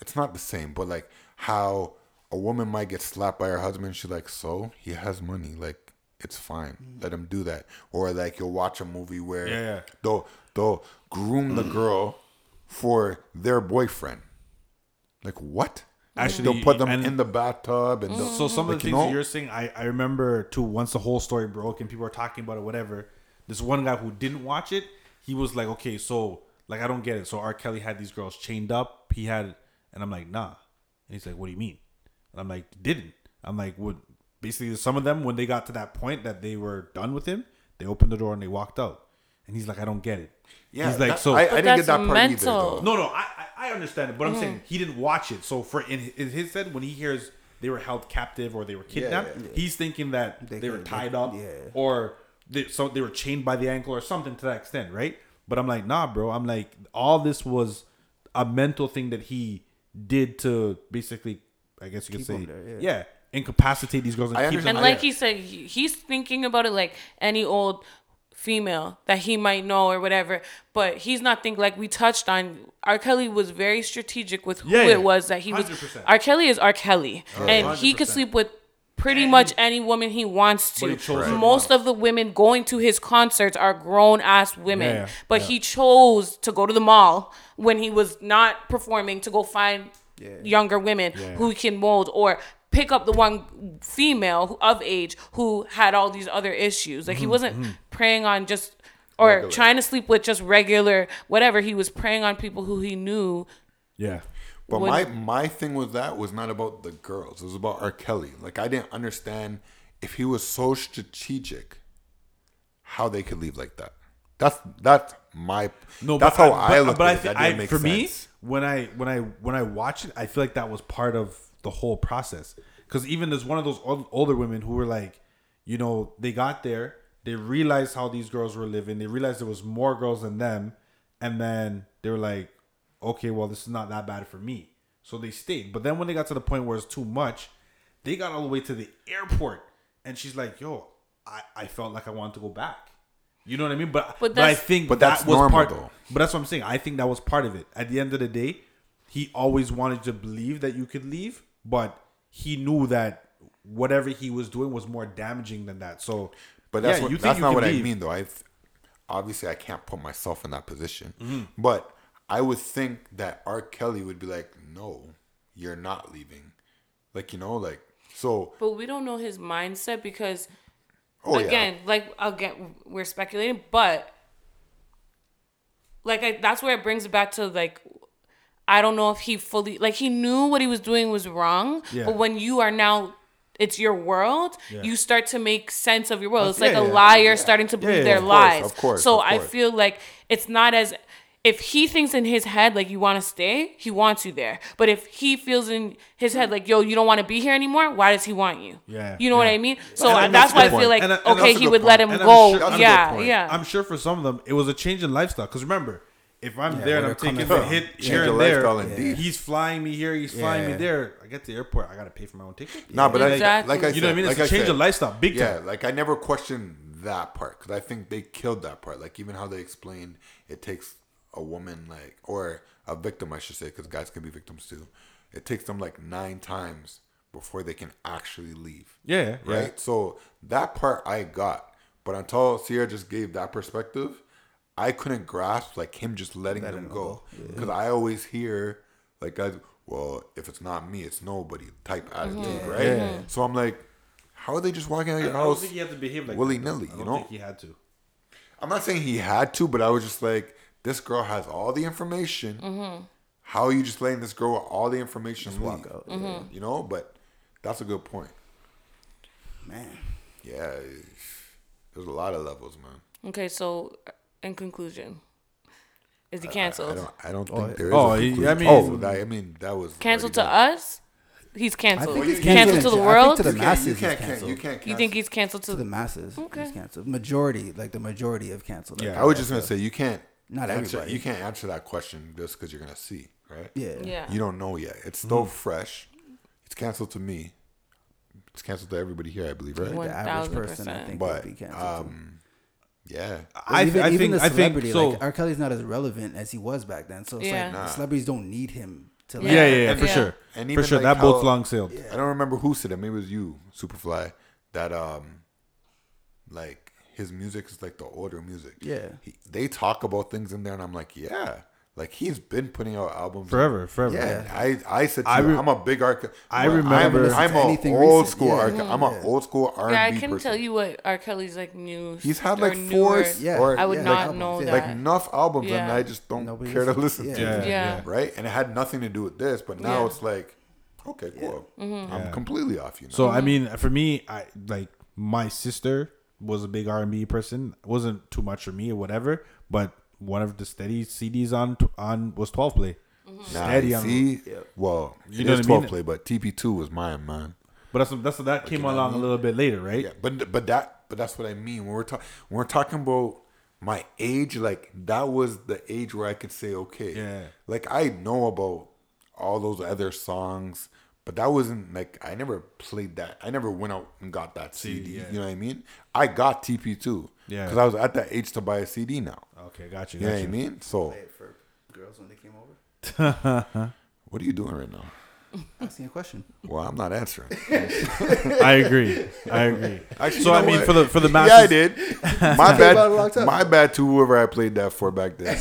it's not the same, but like how a woman might get slapped by her husband, she's like, so he has money, like it's fine, mm. let him do that. Or like you'll watch a movie where Yeah, yeah. they'll they'll groom the girl for their boyfriend. Like what? Actually, they'll put them and- in the bathtub and So some of like, the you things know? you're saying, I, I remember too. Once the whole story broke and people were talking about it, whatever. This one guy who didn't watch it, he was like, "Okay, so like I don't get it." So R. Kelly had these girls chained up. He had, and I'm like, "Nah." And he's like, "What do you mean?" And I'm like, "Didn't." I'm like, "Would basically some of them when they got to that point that they were done with him, they opened the door and they walked out." And he's like, "I don't get it." yeah, he's like, that- "So I, I didn't that's get that part either. Though. no, no, I, I I understand it, but I'm mm. saying he didn't watch it. So for in, in his head, when he hears they were held captive or they were kidnapped, yeah, he's thinking that They they, were could- tied up yeah. or they, so they were chained by the ankle or something to that extent, right? But I'm like, nah, bro. I'm like, all this was a mental thing that he did to basically, I guess you could Keep say, there, yeah. yeah. incapacitate these girls and I keep them And understand. like he said, he's thinking about it like any old female that he might know or whatever. But he's not thinking like we touched on. R. Kelly was very strategic with who Yeah, yeah. it was that he was. 100%. R. Kelly is R. Kelly, and he could sleep with pretty And much any woman he wants But to. he chose Most of the women going to his concerts are grown ass women, Yeah, but yeah. he chose to go to the mall when he was not performing to go find younger women who he can mold or pick up the one female who- of age who had all these other issues. Mm-hmm, Like he wasn't preying on just or trying to sleep with just regular whatever. He was preying on people who he knew. yeah. But Would- my my thing with that was not about the girls. It was about R. Kelly. Like I didn't understand if he was so strategic, how they could leave like that. That's that's my No, That's but how I, look but at I it. That I- didn't make for me, when I when I when I watch it, I feel like that was part of the whole process. Because even there's one of those ol- older women who were like, you know, they got there, they realized how these girls were living, they realized there was more girls than them, and then they were like, okay, well, this is not that bad for me, so they stayed. But then when they got to the point where it's too much, they got all the way to the airport, and she's like, yo, I, I felt like I wanted to go back. You know what I mean? But But but, I think But that was normal, part. though. But that's what I'm saying. I think that was part of it. At the end of the day, he always wanted to believe that you could leave, but he knew that whatever he was doing was more damaging than that. So, But that's yeah, what, you that's you not can what I mean though. I obviously I can't put myself in that position. Mm-hmm. But I would think that R. Kelly would be like, "No, you're not leaving." Like you know, like so. But we don't know his mindset because Oh again, like again, we're speculating, but like I, that's where it brings it back to like I don't know if he fully like he knew what he was doing was wrong, Yeah. but when you are now it's your world, yeah. you start to make sense of your world. It's like yeah, a yeah. liar starting to believe yeah, their of course, lies. of course, so of I feel like it's not as if he thinks in his head like you want to stay, he wants you there. But if he feels in his head like yo, you don't want to be here anymore, why does he want you? Yeah, you know what. I mean. So I- that's that's a why I feel like And- and okay, he would let him point. And I'm go. sure- a yeah, yeah. I'm sure for some of them it was a change in lifestyle. Because remember, if I'm there and I'm they're taking coming the hit Change here and there, lifestyle he's flying me here, he's flying me there. I get to the airport, I gotta pay for my own ticket. Nah, but I- Exactly. like I said, You know what I mean? It's like a change said, of lifestyle, big yeah, time. like I never questioned that part because I think they killed that part. Like even how they explained it takes a woman like or a victim, I should say, because guys can be victims too. It takes them like nine times before they can actually leave. Yeah, yeah. Right. So that part I got, but until Sierra just gave that perspective, I couldn't grasp like him just letting them go because I always hear like guys, well, if it's not me, it's nobody type attitude, right? Yeah. So I'm like, how are they just walking out of I your don't house? think he had to behave like willy nilly, you don't know? think he had to. I'm not saying he had to, but I was just like, this girl has all the information. Mm-hmm. How are you just letting this girl with all the information just walk leave? out, Mm-hmm. You know, but that's a good point. Man. Yeah, there's a lot of levels, man. Okay, so in conclusion, is he I canceled? don't. I don't think there is. oh, a he- I mean- oh, that, I mean that was Canceled to already us? He's canceled. I think he's canceled, canceled to the in- I think world. to the done. You can't. masses You can't. can't canceled. you can't. you think he's canceled to To the masses, Okay. he's canceled. Majority, like the majority of canceled. Yeah. I was just gonna say you can't. Not answer, everybody. You can't answer that question just because you're gonna see, right? Yeah. Yeah. You don't know yet. It's still fresh. It's canceled to me. It's canceled to everybody here, I believe, right? One The average thousand person, I percent. think, But would be canceled. too. um, yeah. I, even, I even think the I think celebrity, so. like R. Kelly's not as relevant as he was back then. So it's Yeah. like Nah. celebrities don't need him to. yeah, Like, yeah, yeah, And- for yeah. sure, And for sure. like that boat's long sailed. I don't remember who said it. Maybe it was you, Superfly. That um, like his music is like the older music. Yeah. He, they talk about things in there, and I'm like, yeah, like he's been putting out albums Forever, forever. Yeah. And I I said to I you, re- I'm a big R. I well, remember- I'm, I'm to a anything old recent. school Yeah. R. I'm an old school R Yeah, I and person. tell you what R. Kelly's like new. He's had like four, newer- Yeah. or I would yeah, not albums, know yeah. that. like enough albums, and I just don't Nobody care to listen yeah. to. it. Yeah. right? And it had nothing to do with this, but now Yeah. it's like, okay, cool. Mm-hmm. I'm Yeah. completely off. You know. So I mean, for me, I like my sister was a big R and B person. It wasn't too much for me or whatever, but one of the steady CDs on on was twelve play. Mm-hmm. Nah, Steady you on- see, well, You know is what 12 mean? play, but TP2 was mine, man. But that's that's that came you know what I along mean? a little bit later, right? Yeah, but but that but that's what I mean when we're talking when we're talking about my age. Like that was the age where I could say okay. Yeah. Like I know about all those other songs, but that wasn't like I never played that. I never went out and got that CD. yeah. You know what I mean? I got TP2. Yeah. Because I was at that age to buy a CD now. Okay, got you. You know Got what I mean? So Play it for girls when they came over. what are you doing right now? Asking a question. Well, I'm not answering. I agree. I agree. Actually, so you I mean, what? for the for the Yeah, I did. My about it a long bad. My bad to whoever I played that for back then.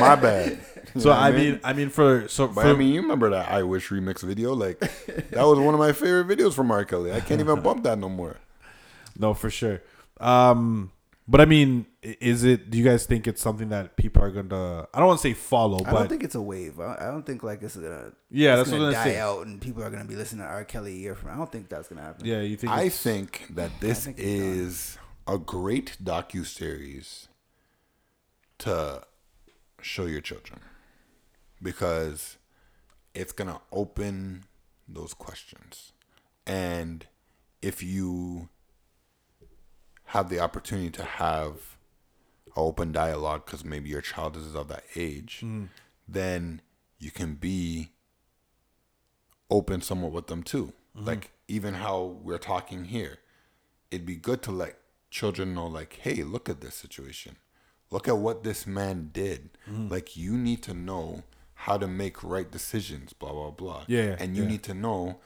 My bad. You So know what I mean, I mean for so but for, I mean, you remember that I Wish remix video? Like that was one of my favorite videos from R. Kelly. I can't even bump that no more. no for sure. Um, but I mean, is it? Do you guys think it's something that people are gonna? I don't want to say follow, but I but don't think it's a wave. I, I don't think like it's gonna. Yeah, it's that's what gonna I'm die saying. out and people are gonna be listening to R. Kelly a year from. now. I don't think that's gonna happen. yeah, you think? I think that this think is a great docu series to show your children because it's gonna open those questions, and if you have the opportunity to have open dialogue because maybe your child is of that age, mm. then you can be open somewhat with them too. Mm-hmm. Like even how we're talking here, it'd be good to let children know, like, hey, look at this situation. Look at what this man did. Mm. Like you need to know how to make right decisions, blah blah blah. Yeah, And you yeah. need to know,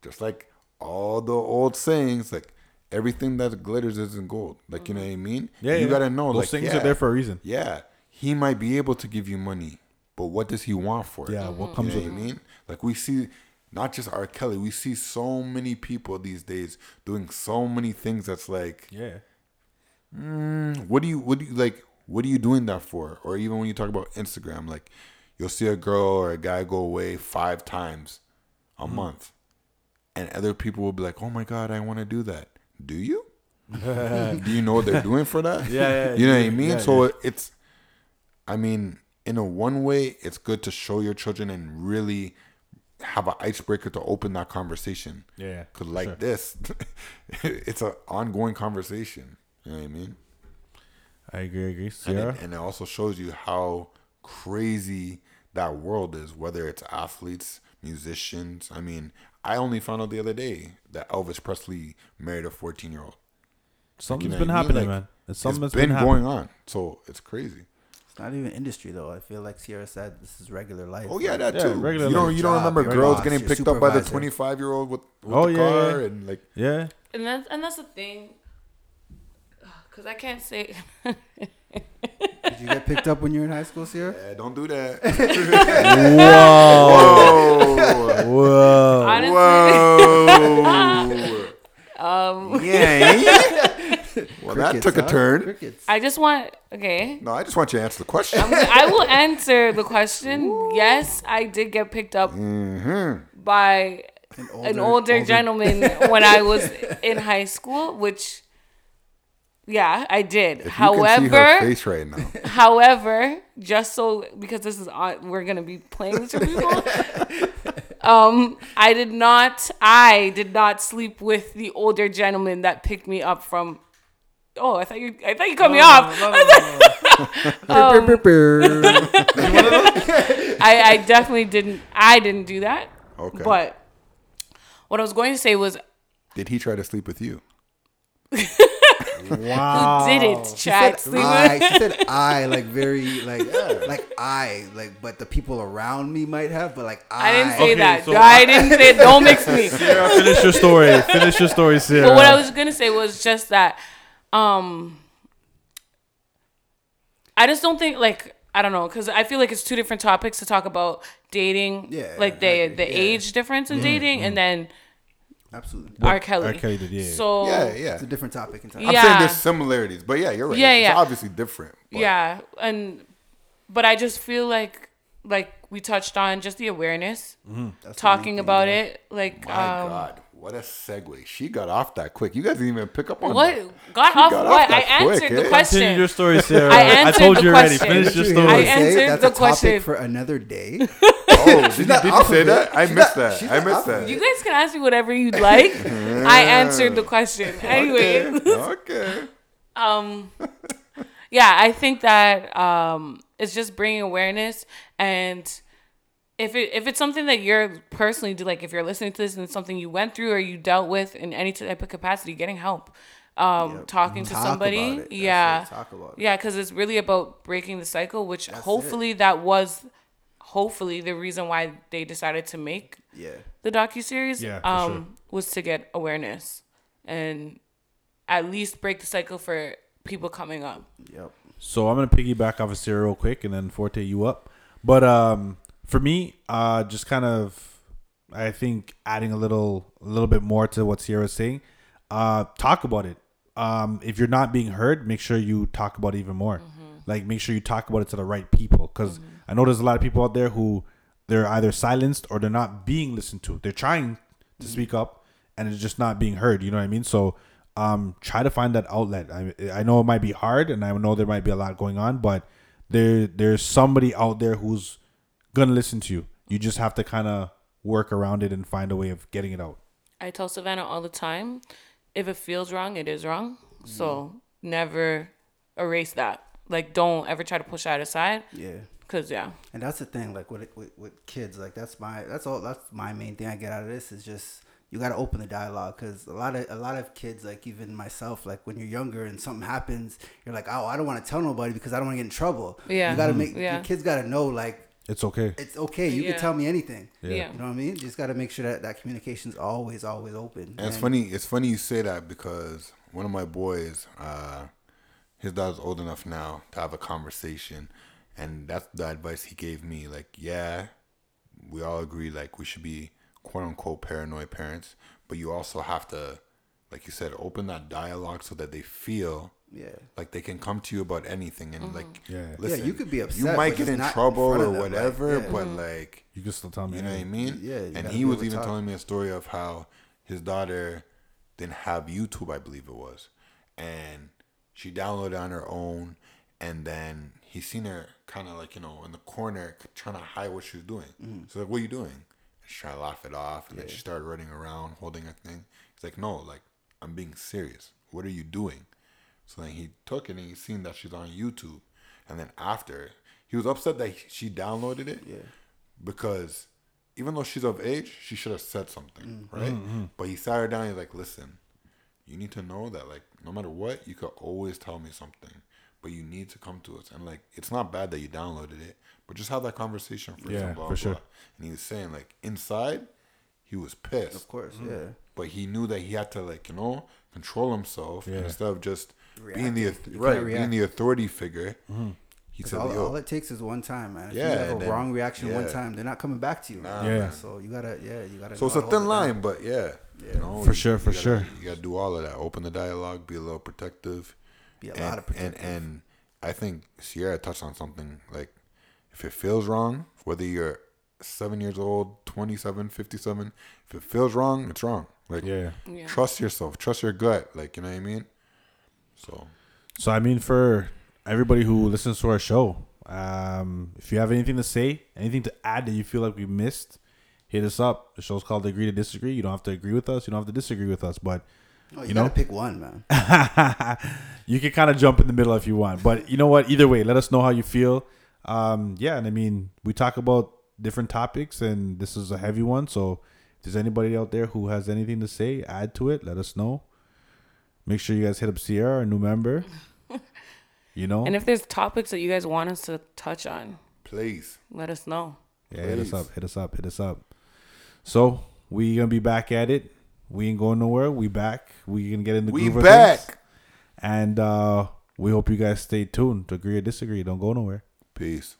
just like all the old sayings, like everything that glitters isn't gold. Like you know what I mean? Yeah, you yeah. gotta know. Those like things are there for a reason. Yeah, he might be able to give you money, but what does he want for it? Yeah, what You comes know with what it? I mean? Like we see, not just R. Kelly, we see so many people these days doing so many things that's like, Yeah. what do you, what do you like? What are you doing that for? Or even when you talk about Instagram, like you'll see a girl or a guy go away five times a Mm-hmm. month, and other people will be like, "Oh my god, I want to do that." Do you? do you know what they're doing for that? Yeah, yeah, You know what I mean? yeah, so yeah. it's, I mean, in a one way, it's good to show your children and really have an icebreaker to open that conversation. Yeah, Cause like sure. this, it's an ongoing conversation. You know what I mean? I agree. I agree. And it, and it also shows you how crazy that world is, whether it's athletes, musicians. I mean, I only found out the other day that Elvis Presley married a 14 year old. Something's know been what happening, Like, man. It's something it's that's been, been, going on. So it's crazy. It's not even industry though. I feel like Sierra said this is regular life. Oh yeah, that Yeah, too. regular you don't life. you don't remember your girls boss, getting your picked up by the 25 year old with, with Oh, the yeah, car yeah. and like Yeah. And that's and that's the thing. Cause I can't say. Did you get picked up when you were in high school, Sierra? yeah, don't do that. Whoa. Whoa. Whoa. Honestly, Whoa. um, yeah. well, that Crickets, took a turn. Crickets. I just want okay. No, I just want you to answer the question. I will answer the question. Yes, I did get picked up Mm-hmm. by an older, gentleman when I was in high school, which yeah, I did. If you can see her however, face right now. however, just so because this is on, we're gonna be playing this for people. um, I did not. I did not sleep with the older gentleman that picked me up from. Oh, I thought you. I thought you cut me off. I, I definitely didn't. I didn't do that. Okay. But what I was going to say was, Did he try to sleep with you? Wow. Who did it, She said I. She said I like very like like I like, but the people around me might have, but like I. I didn't say Okay, that. so- I didn't say. Don't mix me. Sierra, finish your story. Finish your story, Sierra. But what I was gonna say was just that um I just don't think like I don't know because I feel like it's two different topics to talk about dating, Yeah, like the the Yeah. age difference in dating, and then Absolutely. R. Kelly. R. Kelly did, yeah. So Yeah, yeah. It's a different topic in time. I'm Yeah. saying there's similarities, but yeah, you're right. Yeah, it's yeah. obviously different. but- yeah, and but I just feel like like we touched on just the awareness, That's the talking main thing, about yeah. it, like My um, God, what a segue! She got off that quick. You guys didn't even pick up on what that. got off got off what? that I quick, answered eh? the question. Continue your story, Sierra. I answered told the you already. question. Finish your story. I answered that's the a topic question. for another day. Oh, did you, did you say that? I missed that. she's I missed that. You guys can ask me whatever you'd like. I answered the question. Anyway, Okay. okay. um yeah i think that um it's just bringing awareness and if it if it's something that you're personally do like if you're listening to this and it's something you went through or you dealt with in any type of capacity getting help um talking to Talk somebody about it. Yeah it. Talk about it. yeah because it's really about breaking the cycle which hopefully that was hopefully the reason why they decided to make Yeah. the docu series Yeah, um sure. was to get awareness and at least break the cycle for people coming up. Yep. So I'm gonna piggyback off of Sierra real quick, and then Forte you up. But um, for me, uh, just kind of, I think adding a little, a little bit more to what Sierra's saying. Uh, talk about it. Um, if you're not being heard, make sure you talk about it even more. Like make sure you talk about it to the right people, because I know there's a lot of people out there who they're either silenced or they're not being listened to. They're trying to speak up, and it's just not being heard. You know what I mean? So um, try to find that outlet. I, I know it might be hard, and I know there might be a lot going on, but there there's somebody out there who's gonna listen to you. You just have to kind of work around it and find a way of getting it out. I tell Savannah all the time, if it feels wrong, it is wrong. So never erase that. Like don't ever try to push that aside. Yeah. Cause yeah, And that's the thing, like with, with with kids, like that's my that's all that's my main thing I get out of this is just you got to open the dialogue because a lot of a lot of kids, like even myself, like when you're younger and something happens, you're like, oh, I don't want to tell nobody because I don't want to get in trouble. Yeah. you got to make Yeah. your kids got to know like It's okay. it's okay. You Yeah. can tell me anything. Yeah. You know what I mean? Just got to make sure that that communication's always always open. And it's funny. It's funny you say that because one of my boys, uh, his dad's old enough now to have a conversation, and that's the advice he gave me. Like, yeah, we all agree like we should be quote unquote paranoid parents, but you also have to, like you said, open that dialogue so that they feel Yeah. like they can come to you about anything and like mm-hmm. Yeah. Yeah, you could be upset. you might get in not in trouble or of like, whatever yeah. but mm-hmm. like You can still tell me. you know what I mean? Yeah, and he was even talk. telling me a story of how his daughter didn't have YouTube, I believe it was, and she downloaded it on her own, and then he seen her kind of like you know in the corner trying to hide what she was doing. Mm. So like, what are you doing? And she trying to laugh it off, and then she started running around holding a thing. He's like, no, like I'm being serious. What are you doing? So then he took it and he seen that she's on YouTube, and then after he was upset that she downloaded it. Yeah. Because even though she's of age, she should have said something, mm. right? Mm, but he sat her down. He's like, "Listen, you need to know that like no matter what, you could always tell me something, but you need to come to us. And like it's not bad that you downloaded it, but just have that conversation first. Yeah, and blah, for sure. And he was saying like inside, he was pissed, Of course, mm. yeah. but he knew that he had to like you know control himself Yeah. instead of just being the right can't being the authority figure. Mm-hmm. He 'Cause said, all, all it takes is one time, man. If Yeah, you have a then- wrong reaction one time, they're not coming back to you. Nah, Yeah. man. So you gotta, yeah, you gotta. So it's a thin line, down. but yeah, Yeah. you know, For you- sure, you for gotta- sure. You gotta do all of that. Open the dialogue, be a little protective. Be a and, lot of and and I think Sierra touched on something like if it feels wrong, whether you're seven years old, 27, 57, if it feels wrong, it's wrong. Like Yeah. Yeah. trust yourself, trust your gut. Like you know what I mean. So So I mean, for everybody who listens to our show, um, if you have anything to say, anything to add that you feel like we missed, hit us up. The show's called Agree to Disagree. You don't have to agree with us. You don't have to disagree with us, but Oh, you, you gotta know? pick one, man. you can kind of jump in the middle if you want. But you know what? Either way, let us know how you feel. Um, yeah, and I mean, we talk about different topics, and this is a heavy one. So if there's anybody out there who has anything to say, add to it. Let us know. Make sure you guys hit up Sierra, our new member. You know, And if there's topics that you guys want us to touch on, please, let us know. Yeah, hit us up, hit us up, hit us up. So we gonna be back at it. We ain't going nowhere. We back. We can get in the we groove back. Things. And uh, we hope you guys stay tuned. Agree or disagree, don't go nowhere. Peace.